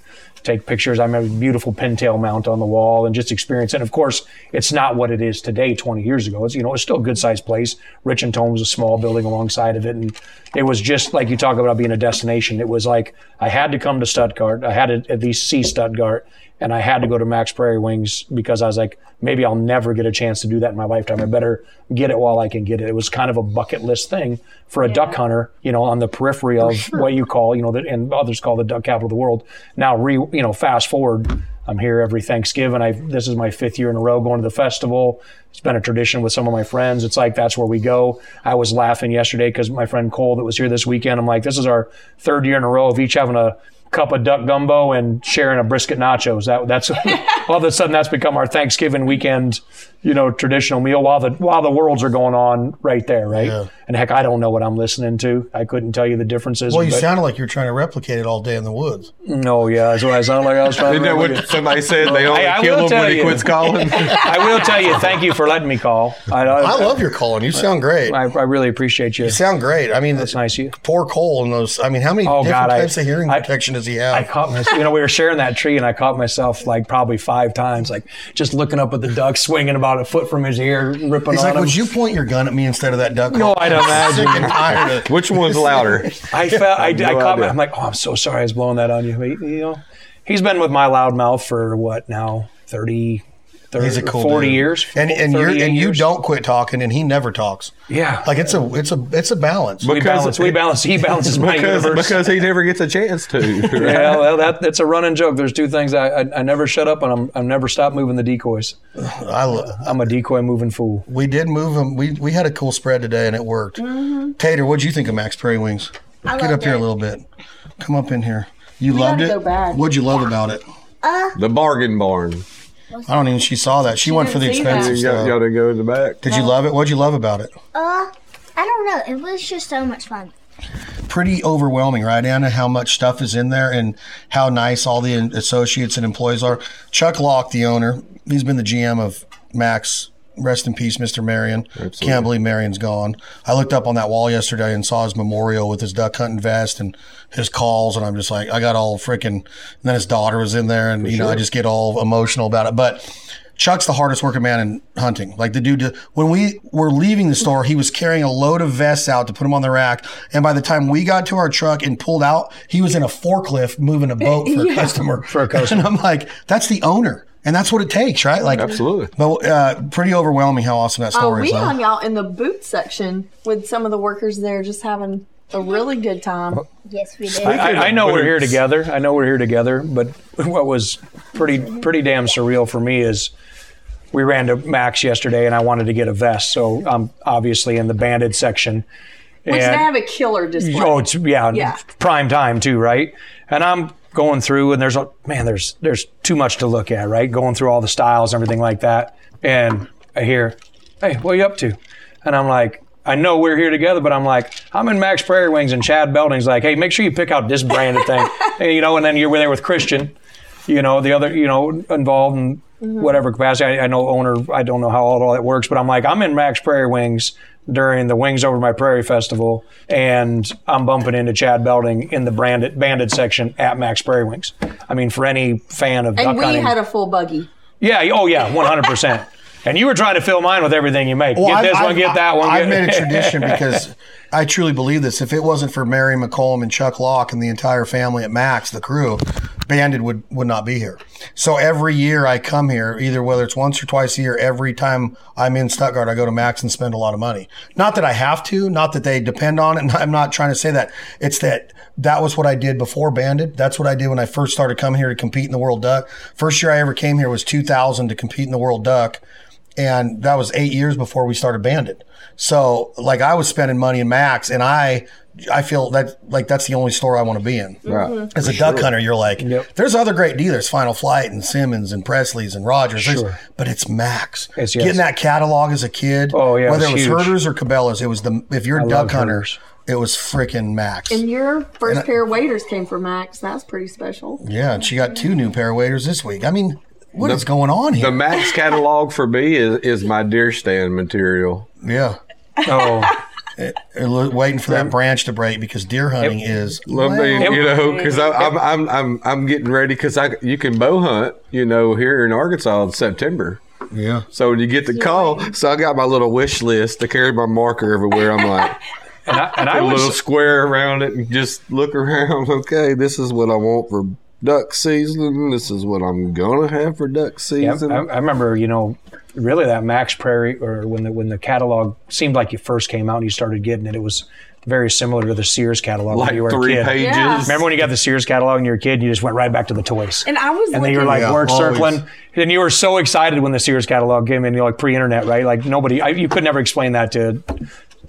take pictures. I remember a beautiful pintail mount on the wall and just experience. And of course, it's not what it is today, 20 years ago. It's, you know, it's still a good sized place. Rich and Tome was a small building alongside of it. And it was just like you talk about being a destination. It was like I had to come to Stuttgart. I had to at least see Stuttgart and I had to go to Mack's Prairie Wings because I was like, maybe I'll never get a chance to do that in my lifetime. I better get it while I can get it. It was kind of a bucket list thing for a duck hunter, you know, on the periphery of what you call, you know, the, and others call the duck capital of the world. Now, re, you know, fast forward, I'm here every Thanksgiving. I this is my fifth year in a row going to the festival. It's been a tradition with some of my friends. It's like that's where we go. I was laughing yesterday because my friend Cole that was here this weekend. I'm like, this is our third year in a row of each having a cup of duck gumbo and sharing a brisket nachos. That that's [LAUGHS] all of a sudden that's become our Thanksgiving weekend, you know, traditional meal while the while the worlds are going on right there, right? And heck, I don't know what I'm listening to. I couldn't tell you the differences. Well, you but- sounded like you're trying to replicate it all day in the woods. no, yeah, that's what I sounded like. I was trying. Isn't to that what somebody said? They only Hey, I kill will him tell when he you. quits calling. [LAUGHS] I will tell you, thank you for letting me call. I, I love your calling. You sound great. I, I really appreciate you. You sound great. I mean, That's nice of you. poor Cole and those. I mean, how many Oh, different God, I- types of hearing I- protection does he have? I caught myself, you know, we were sharing that tree and I caught myself like probably five times, like just looking up at the duck swinging about a foot from his ear, ripping He's on like, him. would you point your gun at me instead of that duck? No, I'd [LAUGHS] I'm sick imagine. tired of- Which one's louder? I felt, I, I, no caught my, idea. I'm like, oh, I'm so sorry I was blowing that on you. But, you know, he's been with my loud mouth for what now, 30, 30 He's a cool 40 dude. years. and and you 38 and you years. don't quit talking, and he never talks. Yeah. Like it's a it's a it's a balance. we balance, we balance, he balances my because, universe. because he never gets a chance to. [LAUGHS] right? yeah, well, that, that's a running joke. There's two things I, I, I never shut up and I'm, I'm never stop moving the decoys. I I'm a decoy moving fool. we did move him. We we had a cool spread today, and it worked. Tater, what'd you think of Mack's Prairie Wings? I Get up loved here a little bit. Come up in here. You We loved it. go. What'd you love about it? Uh, the bargain barn. I don't even. She saw that. She, went for the didn't that. expensive You got, stuff. got to go in the back. Did you love it? What'd you love about it? Uh, I don't know. It was just so much fun. Pretty overwhelming, right, Anna? How much stuff is in there and how nice all the associates and employees are. Chuck Locke, the owner, he's been the GM of Mack's. Rest in peace, Mr. Marion. Can't believe Marion's gone. I looked up on that wall yesterday and saw his memorial with his duck hunting vest and his calls, and I'm just like, I got all freaking. And then his daughter was in there, and you know, I just get all emotional about it. But Chuck's the hardest working man in hunting. Like the dude, when we were leaving the store, he was carrying a load of vests out to put them on the rack. And by the time we got to our truck and pulled out, he was in a forklift moving a boat [LAUGHS] for a customer. For a customer. [LAUGHS] And I'm like, that's the owner. And that's what it takes, right? Like, Absolutely. But uh, pretty overwhelming how awesome that story we is. We hung out in the boot section with some of the workers there, just having a really good time. Yes, we did. I, I, I know we're here together. I know we're here together. But [LAUGHS] what was pretty pretty damn surreal for me is we ran to Mack's yesterday, and I wanted to get a vest. So I'm obviously in the banded section. Which they have a killer display. Oh, it's yeah, Yeah. prime time too, right? And I'm going through, and there's a man, there's there's too much to look at, right? Going through all the styles, and everything like that, and I hear, "Hey, what are you up to?" And I'm like. I know we're here together, but I'm like, I'm in Mack's Prairie Wings, and Chad Belding's like, hey, make sure you pick out this branded thing, [LAUGHS] and, you know. And then you're there with Christian, you know, the other, you know, involved in mm-hmm. whatever capacity. I, I know owner. I don't know how all, all that works, but I'm like, I'm in Max Prairie Wings during the Wings Over My Prairie Festival, and I'm bumping into Chad Belding in the branded banded section at Mack's Prairie Wings. I mean, for any fan of duck and we hunting, had a full buggy. yeah, oh yeah, 100. percent And you were trying to fill mine with everything you make. Well, get I've- this one, I've- get that one. I've made a tradition [LAUGHS] because I truly believe this. If it wasn't for Mary McCollum and Chuck Locke and the entire family at Mack's, the crew, Banded would, would not be here. So every year I come here, either whether it's once or twice a year, every time I'm in Stuttgart, I go to Mack's and spend a lot of money. Not that I have to, not that they depend on it. And [LAUGHS] I'm not trying to say that. It's that that was what I did before Banded. That's what I did when I first started coming here to compete in the World Duck. First year I ever came here was 2000 to compete in the World Duck and that was eight years before we started Banded. So like I was spending money in Mack's, and I I feel that like that's the only store I want to be in. Right. Mm-hmm. As a For duck sure. hunter, you're like, there's other great dealers, Final Flight and Simmons and Presley's and Rogers, Sure. but it's Mack's. It's- yes. Getting that catalog as a kid, Oh, yeah, whether it was was Herter's or Cabela's, it was the if you're I a duck love hunter, Herter's. it was freaking Mack's. And your first And I- pair of waders came from Mack's. That's pretty special. yeah, and she got two new pair of waders this week. I mean, what is going on here? The Mack's catalog for me is, is my deer stand material. yeah. Oh, [LAUGHS] It- it- waiting for that branch to break because deer hunting is Love me, you know, because I'm I'm I'm I'm getting ready because I you can bow hunt, you know, here in Arkansas in September. Yeah. So when you get the call, so I got my little wish list to carry my marker everywhere. I'm like, [LAUGHS] and I, and I put a little square around it and just look around. [LAUGHS] Okay, this is what I want for duck season. This is what I'm gonna have for duck Yeah, season. I, I remember, you know, really that Mack's Prairie, or when the when the catalog seemed like you first came out and you started getting it, it was very similar to the Sears catalog Like when you were three a kid. pages. Yeah. Remember when you got the Sears catalog and you were a kid, and you just went right back to the toys. And I was And then you were like Yeah, word always. circling, and you were so excited when the Sears catalog came in. You're like pre-internet, right? Like nobody, I, you could never explain that to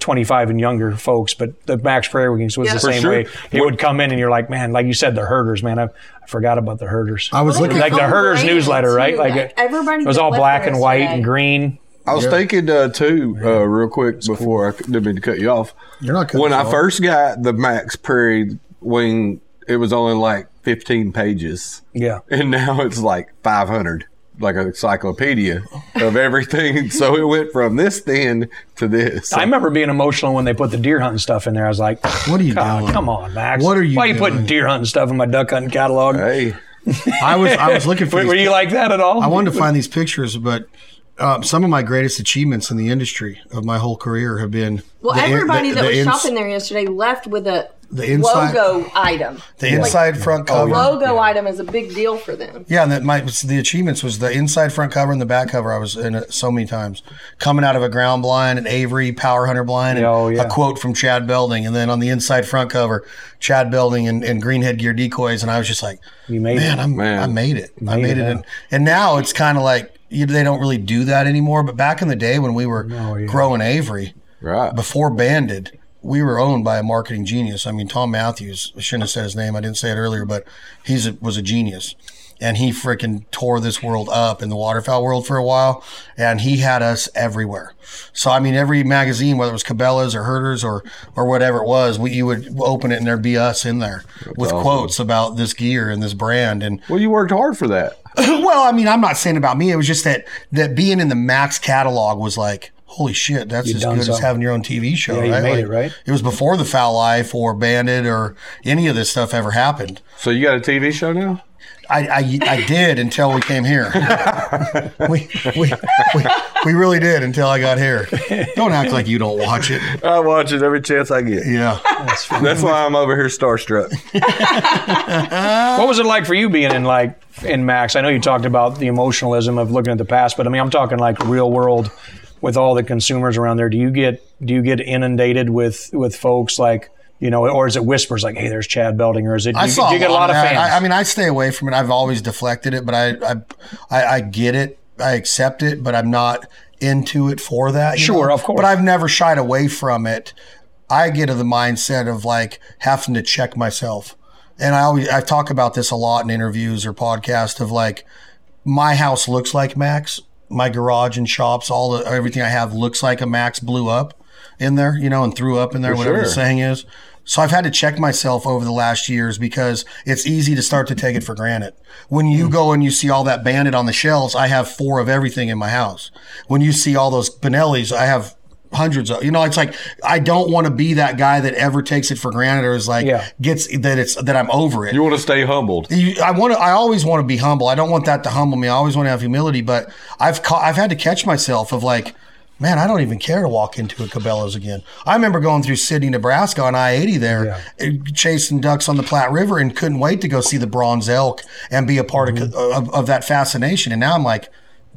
25 and younger folks. But the Mack's Prairie Wings was Yeah. the For same sure. way. It would come in, and you're like, man, like you said, the Herter's, man. I, I forgot about the Herter's. I was looking like the Herter's right. newsletter, right? Too. Like it, Everybody it was all black and white yesterday. and green. I was thinking uh, too, uh, real quick before I didn't mean to cut you off. You're not cutting when I off. first got the Mack's Prairie wing, it was only like 15 pages, Yeah. and now it's like 500, like an encyclopedia of everything. [LAUGHS] so it went from this thin to this. I remember being emotional when they put the deer hunting stuff in there. I was like, [SIGHS] What are you God, doing? come on, Mack's. What are you Why are you doing? putting deer hunting stuff in my duck hunting catalog? hey, [LAUGHS] I was I was looking for. Were, these were you like that at all? I wanted to find these pictures, but um, some of my greatest achievements in the industry of my whole career have been Well, the everybody the- that the was ins- shopping there yesterday left with a The inside- logo item. The inside front oh, cover. The logo item is a big deal for them. Yeah, and that my the achievements was the inside front cover and the back cover. I was in it so many times, coming out of a ground blind, an Avery Power Hunter blind, and Oh, yeah. a quote from Chad Belding, and then on the inside front cover, Chad Belding and, and Greenhead Gear decoys, and I was just like, You made man, it. I'm, Man. I made it. I Made made it, it, and, and now it's kind of like you, they don't really do that anymore. But back in the day when we were Oh, yeah. growing Avery, right. before Banded, we were owned by a marketing genius. I mean, Tom Matthews. I shouldn't have said his name. I didn't say it earlier, but he's a, was a genius, and he freaking tore this world up in the waterfowl world for a while. And he had us everywhere. So I mean, every magazine, whether it was Cabela's or Herter's or or whatever it was, we, you would open it and there'd be us in there with awesome. quotes about this gear and this brand and Well, you worked hard for that. [CLEARS THROAT] well, I mean, I'm not saying about me. It was just that that being in the Mack's catalog was like, holy shit, that's You as done good as having your own TV show. Yeah, you right? made Like, it, right? It was before the Fowl Life or Banded or any of this stuff ever happened. So you got a TV show now? I, I, I did until we came here. [LAUGHS] we, we, we, we really did until I got here. Don't act like you don't watch it. I watch it every chance I get. Yeah. That's why I'm over here starstruck. [LAUGHS] What was it like for you being in like in Mack's? I know you talked about the emotionalism of looking at the past, but I mean, I'm talking like real world with all the consumers around there. Do you get do you get inundated with with folks like you know, or is it whispers like, "Hey, there's Chad Belding," or is it? I you, saw do you get a lot of fans? I, I mean, I stay away from it. I've always deflected it, but I, I, I, I get it. I accept it, but I'm not into it for that. Sure, know? of course. But I've never shied away from it. I get to the mindset of like having to check myself, and I always I talk about this a lot in interviews or podcasts of like my house looks like Mack's. My garage and shops, all the everything I have looks like a Mack's blew up in there, you know, and threw up in there, For whatever the saying is. So I've had to check myself over the last years because it's easy to start to take it for granted. When you hmm. go and you see all that banded on the shelves, I have four of everything in my house. When you see all those Benellis, I have hundreds of, you know, it's like, I don't want to be that guy that ever takes it for granted or is like, Yeah. gets that it's, that I'm over it. You want to stay humbled. You- I want to. I always want to be humble. I don't want that to humble me. I always want to have humility. But I've ca- I've had to catch myself of like, man, I don't even care to walk into a Cabela's again. I remember going through Sidney, Nebraska on I eighty there, uh, chasing ducks on the Platte River, and couldn't wait to go see the bronze elk and be a part of, of of that fascination. And now I'm like,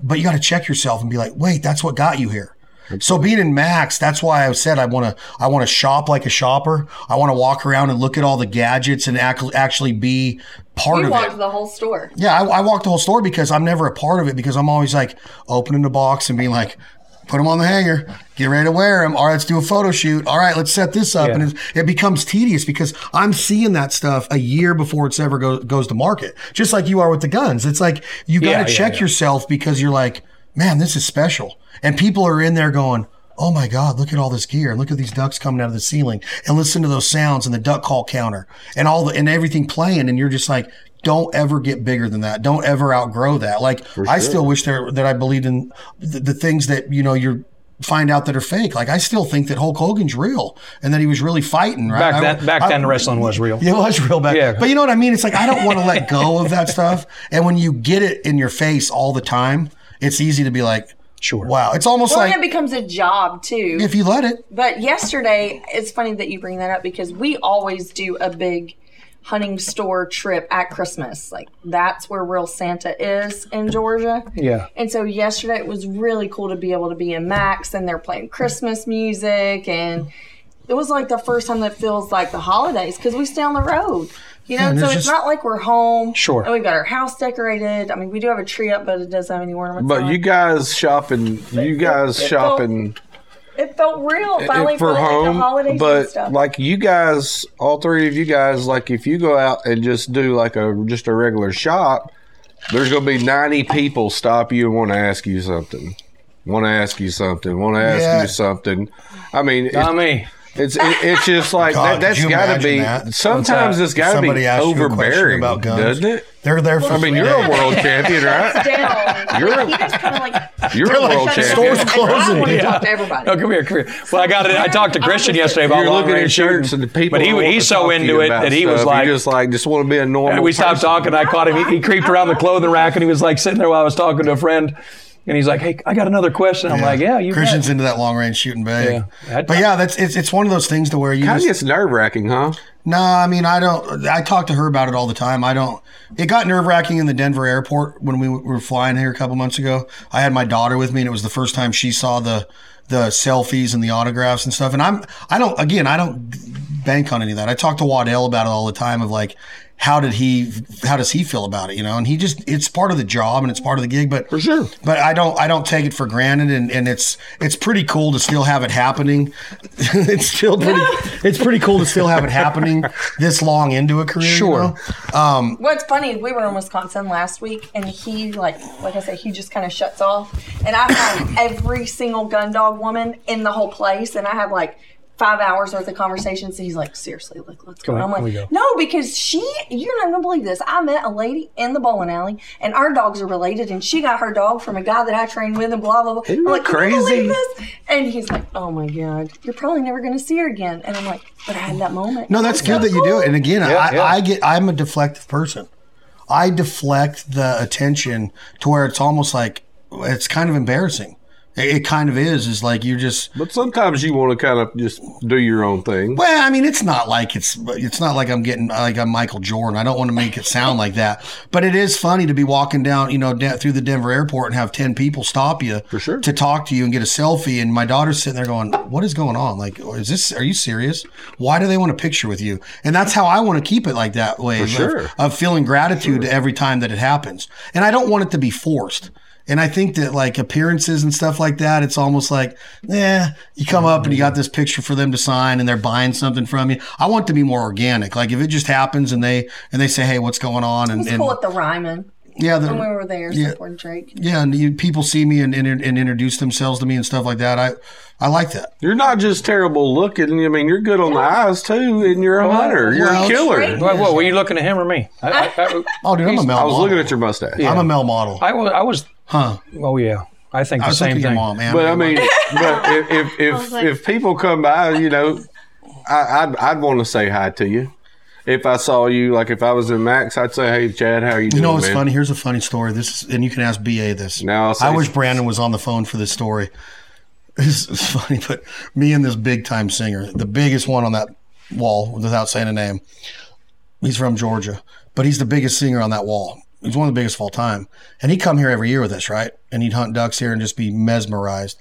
but you got to check yourself and be like, wait, that's what got you here. So being in Mack's, that's why I said I want to. I want to shop like a shopper. I want to walk around and look at all the gadgets and act, actually be part of it. You of walked it. the whole store. Yeah, I, I walk the whole store because I'm never a part of it because I'm always like opening the box and being like, put them on the hanger, get ready to wear them. All right, let's do a photo shoot. All right, let's set this up. And it, it becomes tedious because I'm seeing that stuff a year before it's ever go, goes to market. Just like you are with the guns. It's like you got to Yeah, yeah, check yeah. yourself because you're like, man, this is special. And people are in there going, Oh my God, look at all this gear and look at these ducks coming out of the ceiling and listen to those sounds and the duck call counter and all the, and everything playing. And you're just like, don't ever get bigger than that. Don't ever outgrow that. Like I still wish there, that I believed in the, the things that, you know, you're, find out that are fake. Like I still think that Hulk Hogan's real and that he was really fighting. Right? Back I- then, back I- then, wrestling was real. yeah, it was real back. Yeah. But you know what I mean? It's like I don't want to let go of that stuff. And when you get it in your face all the time, it's easy to be like, Sure. wow. It's almost Well, like and it becomes a job too. if you let it. But yesterday, it's funny that you bring that up because we always do a big hunting store trip at Christmas. Like that's where real Santa is in Georgia. Yeah. And so yesterday it was really cool to be able to be in Mack's and they're playing Christmas music and it was like the first time that feels like the holidays because we stay on the road. You know, Yeah, so it's it's just- not like we're home. Sure. And we've got our house decorated. I mean, we do have a tree up, but it doesn't have any ornaments. But on you guys shopping, you guys It shopping it felt real. It Finally, for felt like home, the holidays and but stuff. like you guys, all three of you guys, like if you go out and just do like a just a regular shop, there's gonna be ninety people stop you and want to ask you something, want to ask you something, want to ask Yeah. you something. I mean, it- Not me. It's it, it's just [LAUGHS] like God, that, could that's got to be. that? Sometimes it's got to be Somebody asks you overbearing, about guns. doesn't it? They're there for I mean, you're a world champion, right? down. [LAUGHS] You're- he just kind like [LAUGHS] You're a world champion. Store's And I closing. want to Yeah. talk to everybody. No, come here, come here. Well, I got it. I talked to Christian yesterday about You're long looking range shirts shooting, and the people. but he he's so into it that he was stuff. like, you just like just want to be a normal. And we stopped person. talking. I caught him. He, he creeped around the clothing rack and he was like sitting there while I was talking to a friend. And he's like, "Hey, I got another question." I'm like, "Yeah, you." Christian's bet." into that long range shooting bag. Yeah. But yeah, that's it's it's one of those things to where you Kind of gets nerve wracking, huh? No, I mean I don't. I talk to her about it all the time. I don't. It got nerve wracking in the Denver airport when we were flying here a couple months ago. I had my daughter with me, and it was the first time she saw the the selfies and the autographs and stuff. And I'm I don't again I don't bank on any of that. I talk to Waddell about it all the time. Of like, how did he? How does he feel about it? You know, and he just it's part of the job and it's part of the gig. But For sure. but I don't I don't take it for granted and, and it's it's pretty cool to still have it happening. [LAUGHS] it's still pretty [LAUGHS] it's pretty cool to still have it happening this long into a career. you Sure. know? Um What's funny is we were in Wisconsin last week, and he like like I said, he just kind of shuts off. And I found [COUGHS] every single gun dog woman in the whole place, and I have like five hours worth of conversations. And he's like, seriously, like let's go. On, I'm like, go. no, because she, you're not gonna believe this. I met a lady in the bowling alley, and our dogs are related, and she got her dog from a guy that I trained with, and blah blah blah. Isn't I'm that like, "Can you believe crazy?" this? And he's like, oh my god, you're probably never gonna see her again. And I'm like, but I had that moment. no, that's good that you do it. And again, Yeah, I, yeah. I get I'm a deflective person. I deflect the attention to where it's almost like it's kind of embarrassing. It, kind of is. Is like you just But sometimes you want to kind of just do your own thing. Well, I mean, it's not like it's it's not like I'm getting like I'm Michael Jordan. I don't want to make it sound like that, but it is funny to be walking down, you know, through the Denver airport and have ten people stop you For sure. to talk to you and get a selfie. And my daughter's sitting there going, "What is going on? Like, is this? Are you serious? Why do they want a picture with you?" And that's how I want to keep it like that way, For sure. of, feeling gratitude every time that it happens. And I don't want it to be forced. And I think that like appearances and stuff like that, it's almost like, yeah, you come up and you got this picture for them to sign and they're buying something from you. I want it to be more organic. Like if it just happens and they and they say, hey, what's going on? And, was and the Ryman yeah, the, when we were there yeah. supporting Drake. yeah, and you, people see me and, and and introduce themselves to me and stuff like that. I I like that. You're not just terrible looking. I mean, you're good on the eyes too, and you're a hunter. You're well, a killer. Drake- What, what, were you looking at him or me? I, I, I, [LAUGHS] Oh, dude, I'm a male. I was model. looking at your mustache. I'm a male model. I was. I was. Huh? Oh yeah. I think I the was same thing. mom, man. But I mean, [LAUGHS] but if if if, like- if people come by, you know, I, I'd I'd want to say hi to you. If I saw you, like if I was in Mack's, I'd say, "Hey, Chad, how are you doing? You know it's man? funny? Here's a funny story. This is, and you can ask BA this. Now I wish Brandon was on the phone for this story. [LAUGHS] It's, it's funny, but me and this big time singer, the biggest one on that wall, without saying a name, he's from Georgia, but he's the biggest singer on that wall. He's one of the biggest of all time, and he'd come here every year with us, right? And he'd hunt ducks here and just be mesmerized.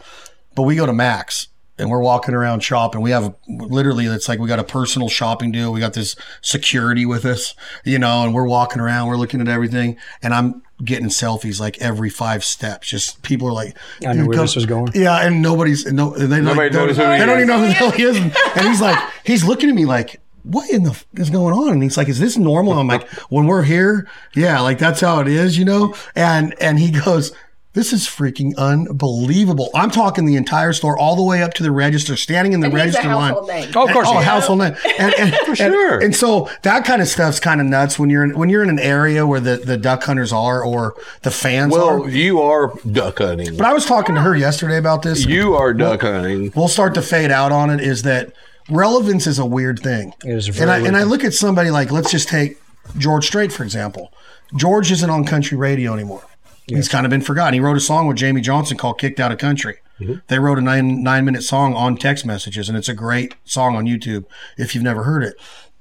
But we go to Mack's, and we're walking around shopping. We have literally, it's like we got a personal shopping deal. We got this security with us, you know, and we're walking around, we're looking at everything, and I'm getting selfies like every five steps. Just people are like, I knew where come-" this was going. Yeah, and nobody's no, and they Nobody like, don't, knows who he they don't even know who the hell he is. And, and he's like, he's looking at me like, what in the f- is going on? And he's like, is this normal? I'm like, when we're here, yeah, like that's how it is, you know. And and he goes. This is freaking unbelievable. I'm talking the entire store, all the way up to the register, standing in the And he's a register line. name. Oh, of course Oh, household name. And, and, [LAUGHS] For sure. And, so that kind of stuff's kind of nuts when you're in, when you're in an area where the, the duck hunters are or the fans Well, are. you are duck hunting. But I was talking to her yesterday about this. You are duck hunting. we'll start to fade out on it is that relevance is a weird thing. It is a and very I and I look at somebody like let's just take George Strait for example. George isn't on country radio anymore. He's kind of been forgotten. He wrote a song with Jamey Johnson called "Kicked Out of Country." Mm-hmm. They wrote a nine nine minute song on text messages, and it's a great song on YouTube if you've never heard it.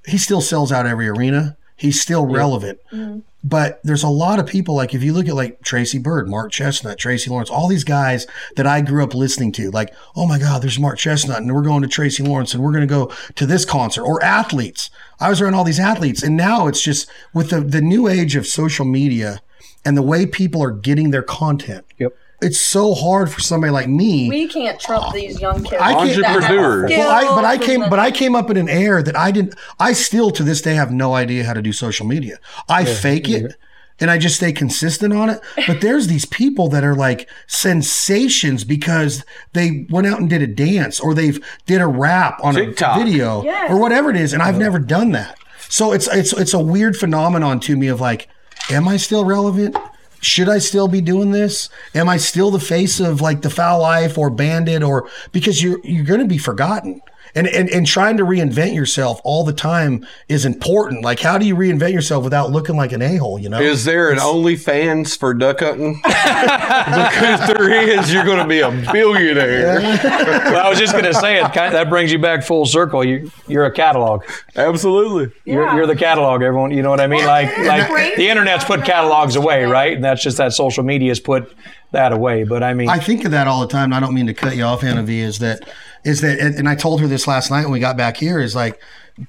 He still sells out every arena. He's still relevant. Mm-hmm. But there's a lot of people like if you look at like Tracy Byrd, Mark Chesnutt, Tracy Lawrence, all these guys that I grew up listening to, like, oh my God, there's Mark Chesnutt, and we're going to Tracy Lawrence, and we're going to go to this concert, or athletes. I was around all these athletes, and now it's just with the the new age of social media and the way people are getting their content. Yep. It's so hard for somebody like me. We can't trump these young kids. I can't- Entrepreneurs. Well, I, but I came, but I came up in an era that I didn't. I still to this day have no idea how to do social media. I fake it, and I just stay consistent on it. But there's these people that are like sensations because they went out and did a dance, or they've did a rap on TikTok. a video, Yes. or whatever it is, and I've never done that. So it's it's it's a weird phenomenon to me of like, am I still relevant? should I still be doing this? Am I still the face of like the fowl life or banded or because you're you're going to be forgotten. And, and and trying to reinvent yourself all the time is important. Like, how do you reinvent yourself without looking like an a hole? You know, Is there an OnlyFans for duck hunting? [LAUGHS] because there is, you're going to be a billionaire. well, I was just going to say it. Kind that brings you back full circle. You, you're a catalog. Absolutely. You're, you're the catalog. Everyone, you know what I mean? Like, like the internet's put catalogs away, right? And that's just that social media's put that away. But I mean, I think of that all the time. and I don't mean to cut you off, Anna V. Is that is that? And I told her this last night when we got back here. Is like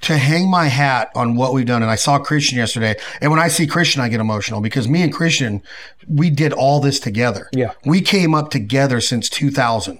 to hang my hat on what we've done. And I saw Christian yesterday, and when I see Christian, I get emotional because me and Christian, we did all this together. Yeah. we came up together since 2000.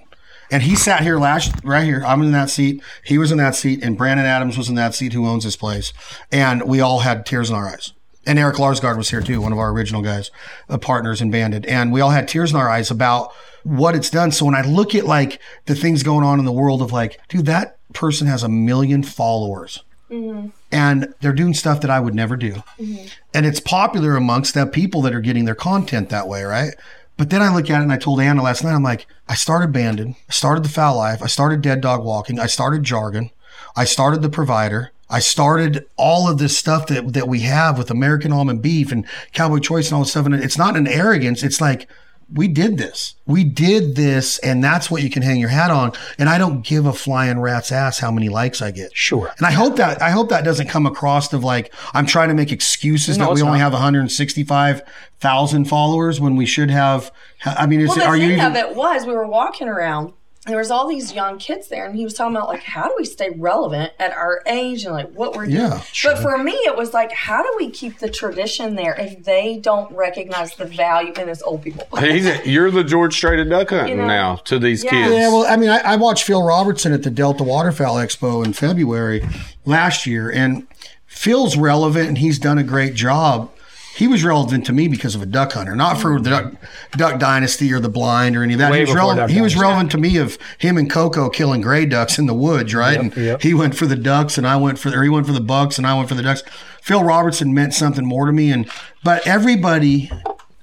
And he sat here last, right here. I'm in that seat. He was in that seat, and Brandon Adams was in that seat, who owns this place. And we all had tears in our eyes. And Eric Larsgaard was here too, one of our original guys, uh, partners in Banded. And we all had tears in our eyes about what it's done. So when I look at like the things going on in the world of like, dude, that person has a million followers mm-hmm. and they're doing stuff that I would never do. Mm-hmm. And it's popular amongst the people that are getting their content that way, right? But then I look at it and I told Anna last night, I'm like, I started Banded, I started The Fowl Life, I started Dead Dog Walking, I started Jargon, I started The Provider, I started all of this stuff that, that we have with American Almond Beef and Cowboy Choice and all this stuff. And it's not an arrogance, it's like, we did this. We did this, and that's what you can hang your hat on. And I don't give a flying rat's ass how many likes I get. Sure. And I hope that I hope that doesn't come across of like I'm trying to make excuses No, that we only not. have 165,000 followers when we should have. I mean, is Well, it, the are thing you? of it was, we were walking around. There was all these young kids there, and he was talking about like how do we stay relevant at our age and like what we're doing. Yeah, But for me, it was like how do we keep the tradition there if they don't recognize the value in this old people? He's a, you're the George Strait of duck hunting You know, now to these yeah. kids. Yeah, well, I mean, I, I watched Phil Robertson at the Delta Waterfowl Expo in February last year, and Phil's relevant, and he's done a great job. He was relevant to me because of a duck hunter, not for the duck, duck Dynasty or the Blind or any of that. Way he was, relevant, he was relevant to me of him and Coco killing gray ducks in the woods, right? and yep. he went for the ducks, and I went for, or he went for the bucks, and I went for the ducks. Phil Robertson meant something more to me, and but everybody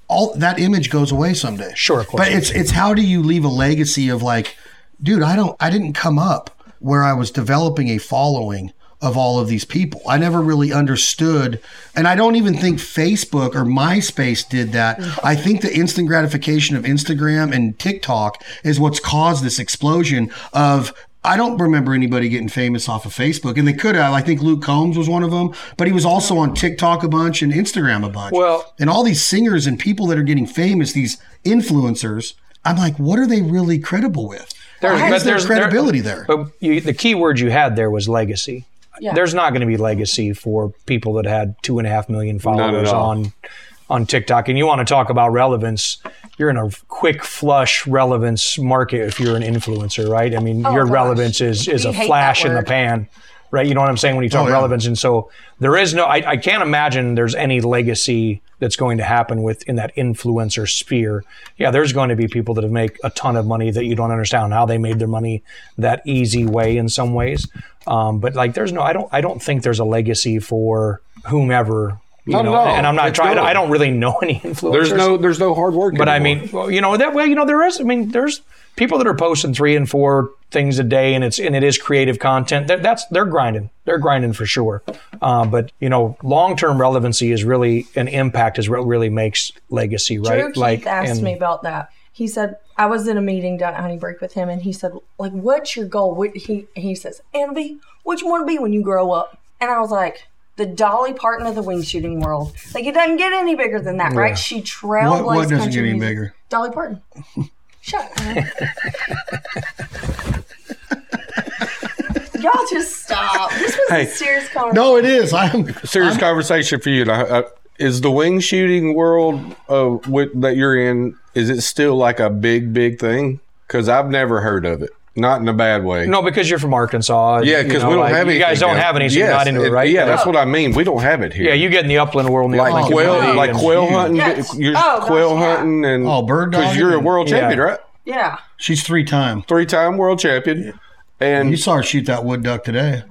all that image goes away someday. Sure, of course. But it's it's how do you leave a legacy of like, dude, I don't I didn't come up where I was developing a following of all of these people. I never really understood and I don't even think Facebook or MySpace did that. I think the instant gratification of Instagram and TikTok is what's caused this explosion of I don't remember anybody getting famous off of Facebook, and they could have. I think Luke Combs was one of them, but he was also on TikTok a bunch and Instagram a bunch. Well- and all these singers and people that are getting famous, these influencers, I'm like, what are they really credible with? There's, Why is there credibility there? But you, the key word you had there was legacy. Yeah. There's not going to be legacy for people that had two and a half million followers on on TikTok. And you want to talk about relevance? You're in a quick flush relevance market if you're an influencer, right? I mean, Oh, your gosh. relevance is is We a flash in the pan. Right, you know what I'm saying when you talk Oh, yeah. relevance, and so there is no. I, I can't imagine there's any legacy that's going to happen with in that influencer sphere. Yeah, there's going to be people that have make a ton of money that you don't understand how they made their money that easy way in some ways. Um, but like, there's no. I don't. I don't think there's a legacy for whomever. You Not know, all. and I'm not trying. good. I don't really know any influencers. There's no there's no hard work. But I mean, well, you know that way. You know there is. I mean, there's people that are posting three and four things a day, and it's and it is creative content. That, that's they're grinding. They're grinding for sure. Uh, but you know, long term relevancy is really an impact is what really makes legacy, right? Drew Keith asked and- me about that. He said I was in a meeting down at Honey Brake with him, and he said, "Like, what's your goal?" What, he he says, "Envy, what you want to be when you grow up?" And I was like, "The Dolly Parton of the wing shooting world. Like, it doesn't get any bigger than that, right?" She trailblazed What, what doesn't get any music. bigger? Dolly Parton. [LAUGHS] Shut up. [LAUGHS] Y'all just stop. This was Hey. a serious conversation. No, it is. I'm serious conversation for you. Now, uh, is the wing shooting world uh, with, that you're in? Is it still like a big, big thing? Because I've never heard of it. Not in a bad way. No, because you're from Arkansas. Yeah, you because know, we don't like, have You guys don't have any, so you're not into it, it- right? Yeah, that's what I mean. We don't have it here. Yeah, you get in the upland world, in the like upland quail, community like quail hunting. Yes. You're Oh, gosh, quail yeah. hunting and Oh, bird because you're a and- world Yeah. champion, right? Yeah. she's three time. Three time world champion. And You saw her shoot that wood duck today.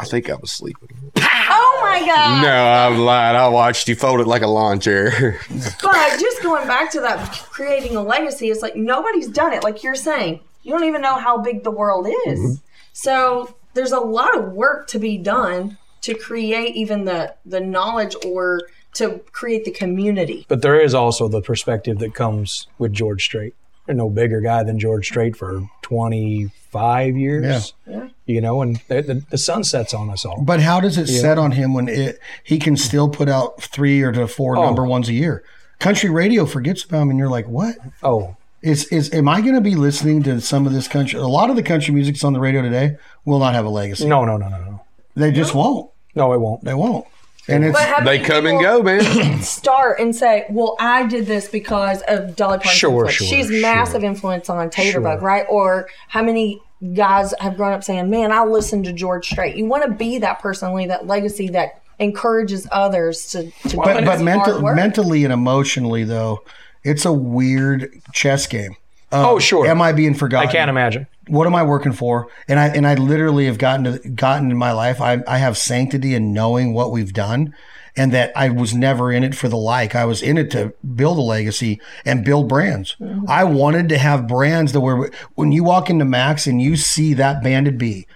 I think I was sleeping. Oh my god. No, I'm lying. I watched you fold it like a lawn chair. [LAUGHS] But just going back to that creating a legacy, it's like nobody's done it. Like you're saying, you don't even know how big the world is. Mm-hmm. So there's a lot of work to be done to create even the the knowledge or to create the community. But there is also the perspective that comes with George Strait. No bigger guy than George Strait for 25 years. Yeah. You know, and the, the, the sun sets on us all. But how does it set on him when it he can still put out three or to four Oh. number ones a year? Country radio forgets about him, and you're like, what? Oh, Is is am I going to be listening to some of this country? A lot of the country music that's on the radio today will not have a legacy. no, no, no, no, no. They just won't. No, it won't. They won't. And it's But they come and go, man. [COUGHS] Start and say, "Well, I did this because of Dolly Parton's Sure, sure, She's sure. massive influence on Taterbug, Sure. right?" Or how many guys have grown up saying, "Man, I listened to George Strait." You want to be that person, leave that legacy that encourages others to. to but but mental, mentally and emotionally though, it's a weird chess game. Uh, Oh, sure. Am I being forgotten? I can't imagine. What am I working for? And I and I literally have gotten to gotten in my life. I I have sanctity in knowing what we've done, and that I was never in it for the like. I was in it to build a legacy and build brands. I wanted to have brands that were when you walk into Mack's and you see that Banded Bee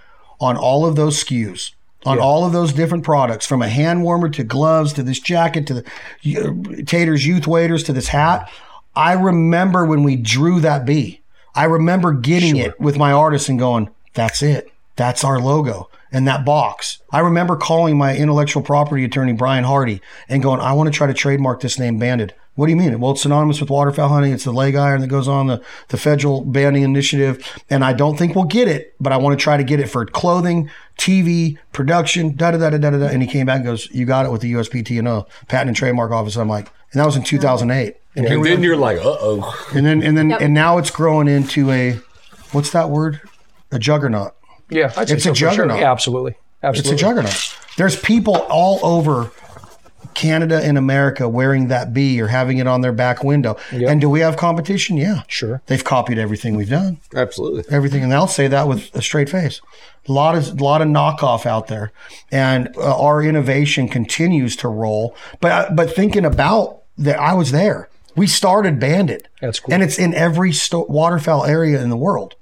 on all of those SKUs. On all of those different products, from a hand warmer to gloves to this jacket to the uh, Tater's youth waders to this hat, I remember when we drew that bee. I remember getting it with my artist and going, that's it. That's our logo and that box. I remember calling my intellectual property attorney, Brian Hardy, and going, I want to try to trademark this name banded. What do you mean? Well, it's synonymous with waterfowl hunting. It's the leg iron that goes on the, the federal banding initiative. And I don't think we'll get it, but I want to try to get it for clothing, TV, production, da da da da da da. And he came back and goes, You got it with the USPTO, Patent and Trademark Office. I'm like, and that was in 2008. And, and then are- you're like, uh oh. and then and then and now it's growing into a what's that word? A juggernaut. Yeah, I'd say It's so a for sure. juggernaut. Yeah, absolutely. Absolutely. It's a juggernaut. There's people all over Canada and America wearing that bee or having it on their back window. And do we have competition? Yeah. Sure. They've copied everything we've done. Absolutely. Everything, and they'll say that with a straight face. A lot of a lot of knockoff out there, and uh, our innovation continues to roll. But uh, but thinking about that, I was there. We started Banded. That's cool. And it's in every sto- waterfowl area in the world.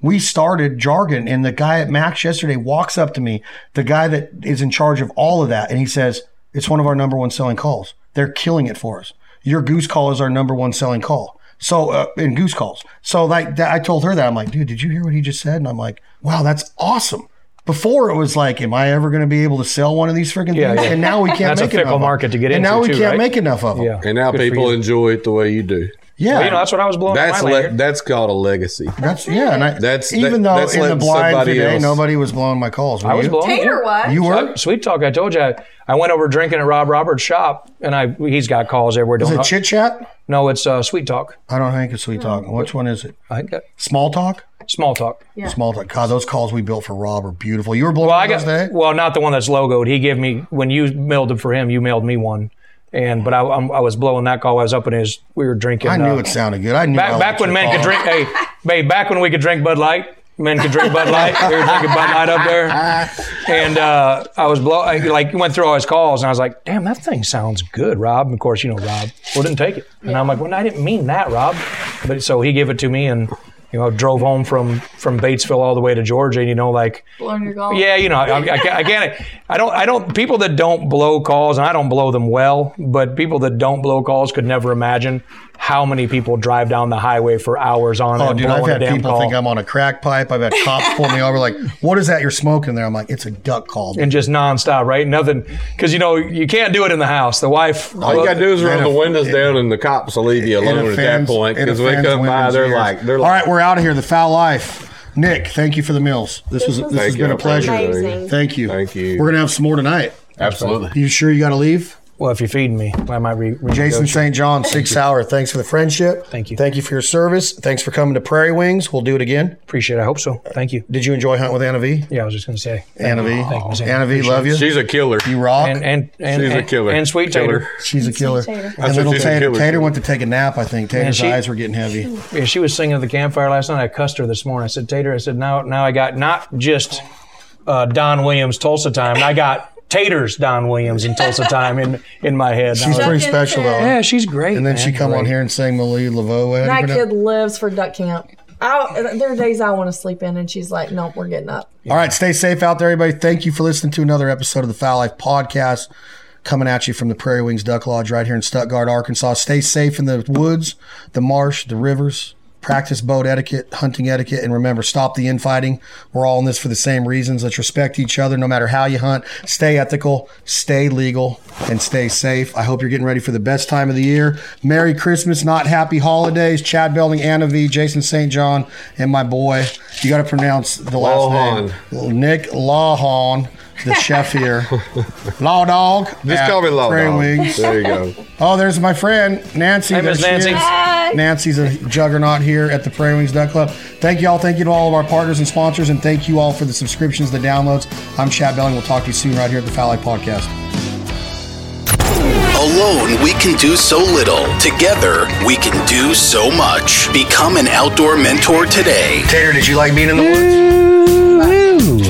We started Jargon, and the guy at Mack's yesterday walks up to me, the guy that is in charge of all of that, and he says, It's one of our number one selling calls. They're killing it for us. Your goose call is our number one selling call. So, uh, in goose calls. So, like, that, I told her that. I'm like, dude, did you hear what he just said? And I'm like, wow, that's awesome. Before it was like, am I ever going to be able to sell one of these freaking Yeah, things? yeah. And now we [LAUGHS] can't That's a make fickle enough. of them. market to get and into now we too, can't right? make enough of them. Yeah. And now Good people enjoy it the way you do. Yeah. Well, you know, that's what I was blowing That's my le- that's called a legacy. That's yeah, and I, That's- even that- though that's in the blind today, else- nobody was blowing my calls. Were I was you? blowing. Tater was. You were. Sweet talk. I told you I, I went over drinking at Rob Roberts' shop, and I he's got calls everywhere. Is Don't it chit chat? No, it's uh, sweet talk. I don't think it's sweet talk. Which one is it? I think that- Small talk. small talk. Yeah. Small talk. God, those calls we built for Rob are beautiful. You were blowing Well, I got day? well, not the one that's logoed. He gave me when you mailed it for him. You mailed me one, and but I, I was blowing that call. I was up in his. We were drinking. I knew uh, it sounded good. I knew I back liked back when men could drink. Hey, babe, back when we could drink Bud Light. Men could drink Bud Light. We were drinking Bud Light up there, and uh, I was blow. I, like went through all his calls, and I was like, "Damn, that thing sounds good, Rob." And of course, you know Rob. Well, didn't take it, and I'm like, "Well, I didn't mean that, Rob." But so he gave it to me, and you know, drove home from from Batesville all the way to Georgia, and you know, like Blowing your golf. yeah, you know, I, I, I can't. I don't. I don't. People that don't blow calls, and I don't blow them well, but people that don't blow calls could never imagine how many people drive down the highway for hours on Oh, end dude, blowing I've had people call. think I'm on a crack pipe. I've had cops pull me over, like, "What is that you're smoking there?" I'm like, "It's a duck call." and just nonstop, right? Nothing, because you know you can't do it in the house. The wife. All you gotta do is roll the if- windows down, and the cops will leave you It alone at that point it because when they come by, they're like, they're like, right, we're out of here. The fowl life. Nick, thank you for the meals. This, was was this has Thank been a pleasure. Amazing. Thank you. Thank you. We're gonna have some more tonight. absolutely. You sure you got to leave? Well, if you're feeding me, I might re. re- Jason St. John, Sig Sauer. Thanks for the friendship. Thank you. Thank you for your service. Thanks for coming to Prairie Wings. We'll do it again. Appreciate. it. I hope so. Thank you. Did you enjoy hunting with Anna V? Yeah, I was just gonna say. Anna V. Thank you, Miss Anna. Anna V, love you. She's a killer. You rock. And and and She's a and- killer. And sweet Killer. tater. She's a killer. Tater. And little what she's a Tater. killer. Tater went to take a nap. I think Tater's she- eyes were getting heavy. Yeah, she was singing at the campfire last night. I cussed her this morning. I said, Tater, I said, now, now I got not just uh, Don Williams Tulsa time, I got Tater's Don Williams and Tulsa [LAUGHS] time in, in my head. She's was pretty like, special though. yeah, she's great. And then man, she come on here and sang Marie Laveau. How do you That kid lives for duck camp. I, there are days I want to sleep in, and she's like, "Nope, we're getting up." All right, stay safe out there, everybody. Thank you for listening to another episode of the Fowl Life Podcast. Coming at you from the Prairie Wings Duck Lodge right here in Stuttgart, Arkansas. Stay safe in the woods, the marsh, the rivers. Practice boat etiquette, hunting etiquette, and remember, stop the infighting. We're all in this for the same reasons. Let's respect each other no matter how you hunt. Stay ethical, stay legal, and stay safe. I hope you're getting ready for the best time of the year. Merry Christmas, not happy holidays. Chad Belding, Anna V, Jason St. John, and my boy. You got to pronounce the last name. Nick Lawhon, the chef here. [LAUGHS] Law Dog. Just at call me Law Prairie Dog. Wings. There you go. Oh, there's my friend Nancy. Hey, There Miss she Nancy. is. Hi. Nancy's a juggernaut here at the Prairie Wings Duck Club. Thank you all. Thank you to all of our partners and sponsors, and thank you all for the subscriptions, the downloads. I'm Chad Belding. We'll talk to you soon right here at the Fowl Life Podcast. Alone, we can do so little. Together, we can do so much. Become an outdoor mentor today. Tater, did you like being in the woods? Mm,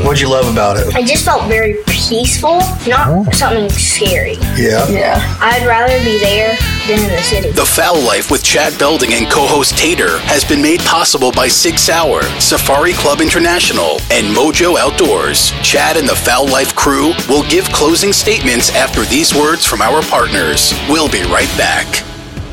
What'd you love about it? I just felt very peaceful, not oh. something scary. Yeah. Yeah. I'd rather be there than in the city. The Fowl Life with Chad Belding and co-host Tater has been made possible by Sig Sauer, Safari Club International, and Mojo Outdoors. Chad and the Fowl Life crew will give closing statements after these words from our partners. We'll be right back.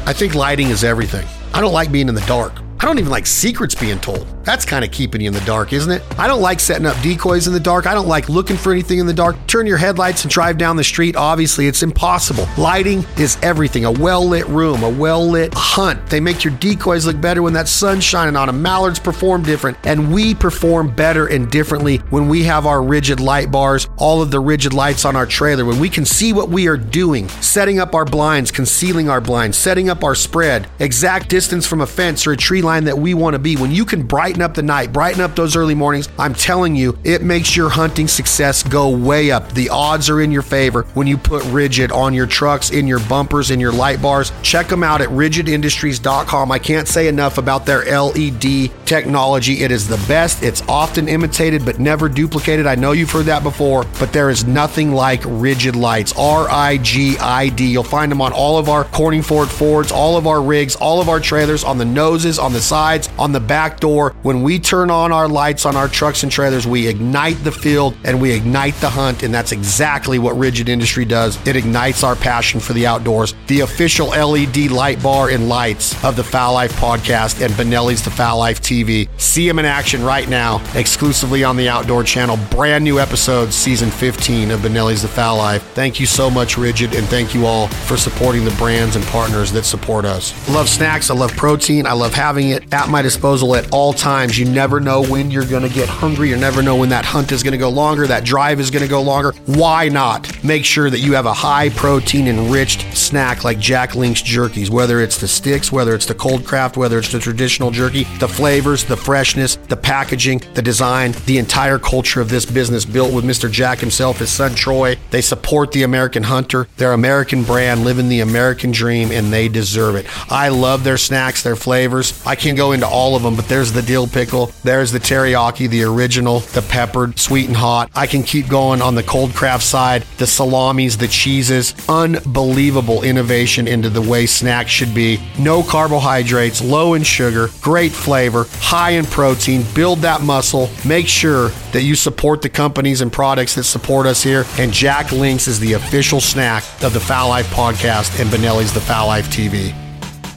I think lighting is everything. I don't like being in the dark. I don't even like secrets being told. That's kind of keeping you in the dark, isn't it? I don't like setting up decoys in the dark. I don't like looking for anything in the dark. Turn your headlights and drive down the street. Obviously, it's impossible. Lighting is everything. A well lit room, a well lit hunt. They make your decoys look better when that sun's shining on them. Mallards perform different, and we perform better and differently when we have our rigid light bars, all of the rigid lights on our trailer, when we can see what we are doing, setting up our blinds, concealing our blinds, setting up our spread, exact distance from a fence or a tree line that we want to be. When you can brighten up the night, brighten up those early mornings, I'm telling you, it makes your hunting success go way up. The odds are in your favor when you put rigid on your trucks, in your bumpers, in your light bars. Check them out at rigidindustries.com. I can't say enough about their LED technology. It is the best. It's often imitated but never duplicated. I know you've heard that before, but there is nothing like rigid lights. R I G I D. You'll find them on all of our Corning Ford Fords, all of our rigs, all of our trailers, on the noses, on the sides, on the back door. When we turn on our lights on our trucks and trailers, we ignite the field and we ignite the hunt. And that's exactly what Rigid Industry does. It ignites our passion for the outdoors. The official LED light bar and lights of the Fowl Life podcast and Benelli's The Fowl Life TV. See them in action right now, exclusively on the Outdoor Channel. Brand new episodes, season 15 of Benelli's The Fowl Life. Thank you so much, Rigid, and thank you all for supporting the brands and partners that support us. I love snacks. I love protein. I love having it at my disposal at all times. You never know when you're going to get hungry. You never know when that hunt is going to go longer, that drive is going to go longer. Why not make sure that you have a high protein enriched snack like Jack Link's jerkies, whether it's the sticks, whether it's the cold craft, whether it's the traditional jerky, the flavors, the freshness, the packaging, the design, the entire culture of this business built with Mr. Jack himself, his son Troy. They support the American hunter, their American brand, living the American dream, and they deserve it. I love their snacks, their flavors. I can't go into all of them, but there's the dill pickle, there's the teriyaki, the original, the peppered, sweet and hot. I can keep going on the cold craft side, the salamis, the cheeses. Unbelievable innovation into the way snacks should be. No carbohydrates, low in sugar, great flavor, high in protein. Build that muscle. Make sure that you support the companies and products that support us here. And Jack Links is the official snack of the Fowl Life podcast and Benelli's The Fowl Life TV.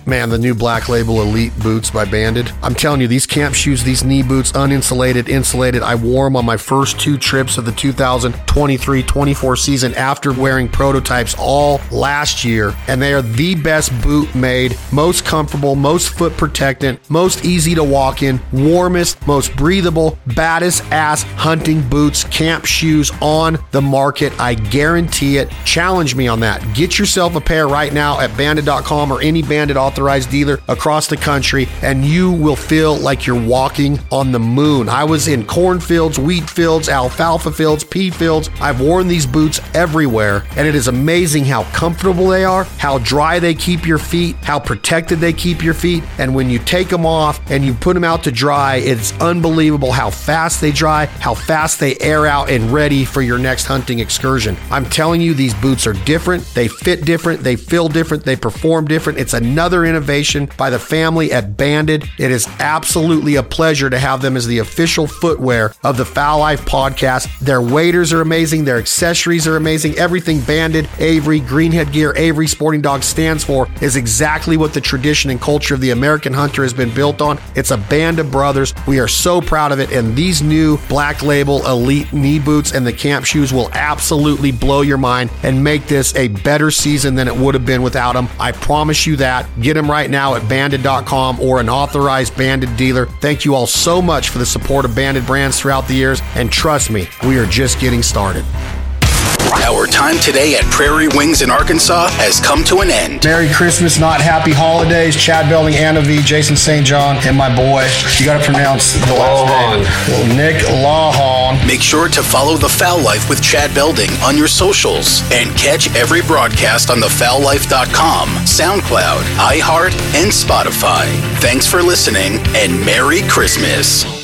Man, the new Black Label Elite boots by Banded. I'm telling you, these camp shoes, these knee boots, uninsulated, insulated. I wore them on my first two trips of the 2023 24 season after wearing prototypes all last year. And they are the best boot made, most comfortable, most foot protectant, most easy to walk in, warmest, most breathable, baddest ass hunting boots, camp shoes on the market. I guarantee it. Challenge me on that. Get yourself a pair right now at banded.com or any banded authorized dealer across the country, and you will feel like you're walking on the moon. I was in cornfields, wheat fields, alfalfa fields, pea fields. I've worn these boots everywhere, and it is amazing how comfortable they are, how dry they keep your feet, how protected they keep your feet. And when you take them off and you put them out to dry, it's unbelievable how fast they dry, how fast they air out and ready for your next hunting excursion. I'm telling you, these boots are different. They fit different. They feel different. They perform different. It's another innovation by the family at Banded. It is absolutely a pleasure to have them as the official footwear of the Fowl Life podcast. Their waders are amazing. Their accessories are amazing. Everything Banded, Avery, Greenhead Gear, Avery Sporting Dog stands for is exactly what the tradition and culture of the American hunter has been built on. It's a band of brothers. We are so proud of it. And these new Black Label Elite knee boots and the camp shoes will absolutely blow your mind and make this a better season than it would have been without them. I promise you that. Get them right now at banded.com or an authorized banded dealer. Thank you all so much for the support of banded brands throughout the years. And trust me, we are just getting started. Our time today at Prairie Wings in Arkansas has come to an end. Merry Christmas, not happy holidays. Chad Belding, Anna V, Jason St. John, and my boy. You got to pronounce the last name. Nick Lawhon. Make sure to follow The Fowl Life with Chad Belding on your socials and catch every broadcast on thefowllife.com, SoundCloud, iHeart, and Spotify. Thanks for listening and Merry Christmas.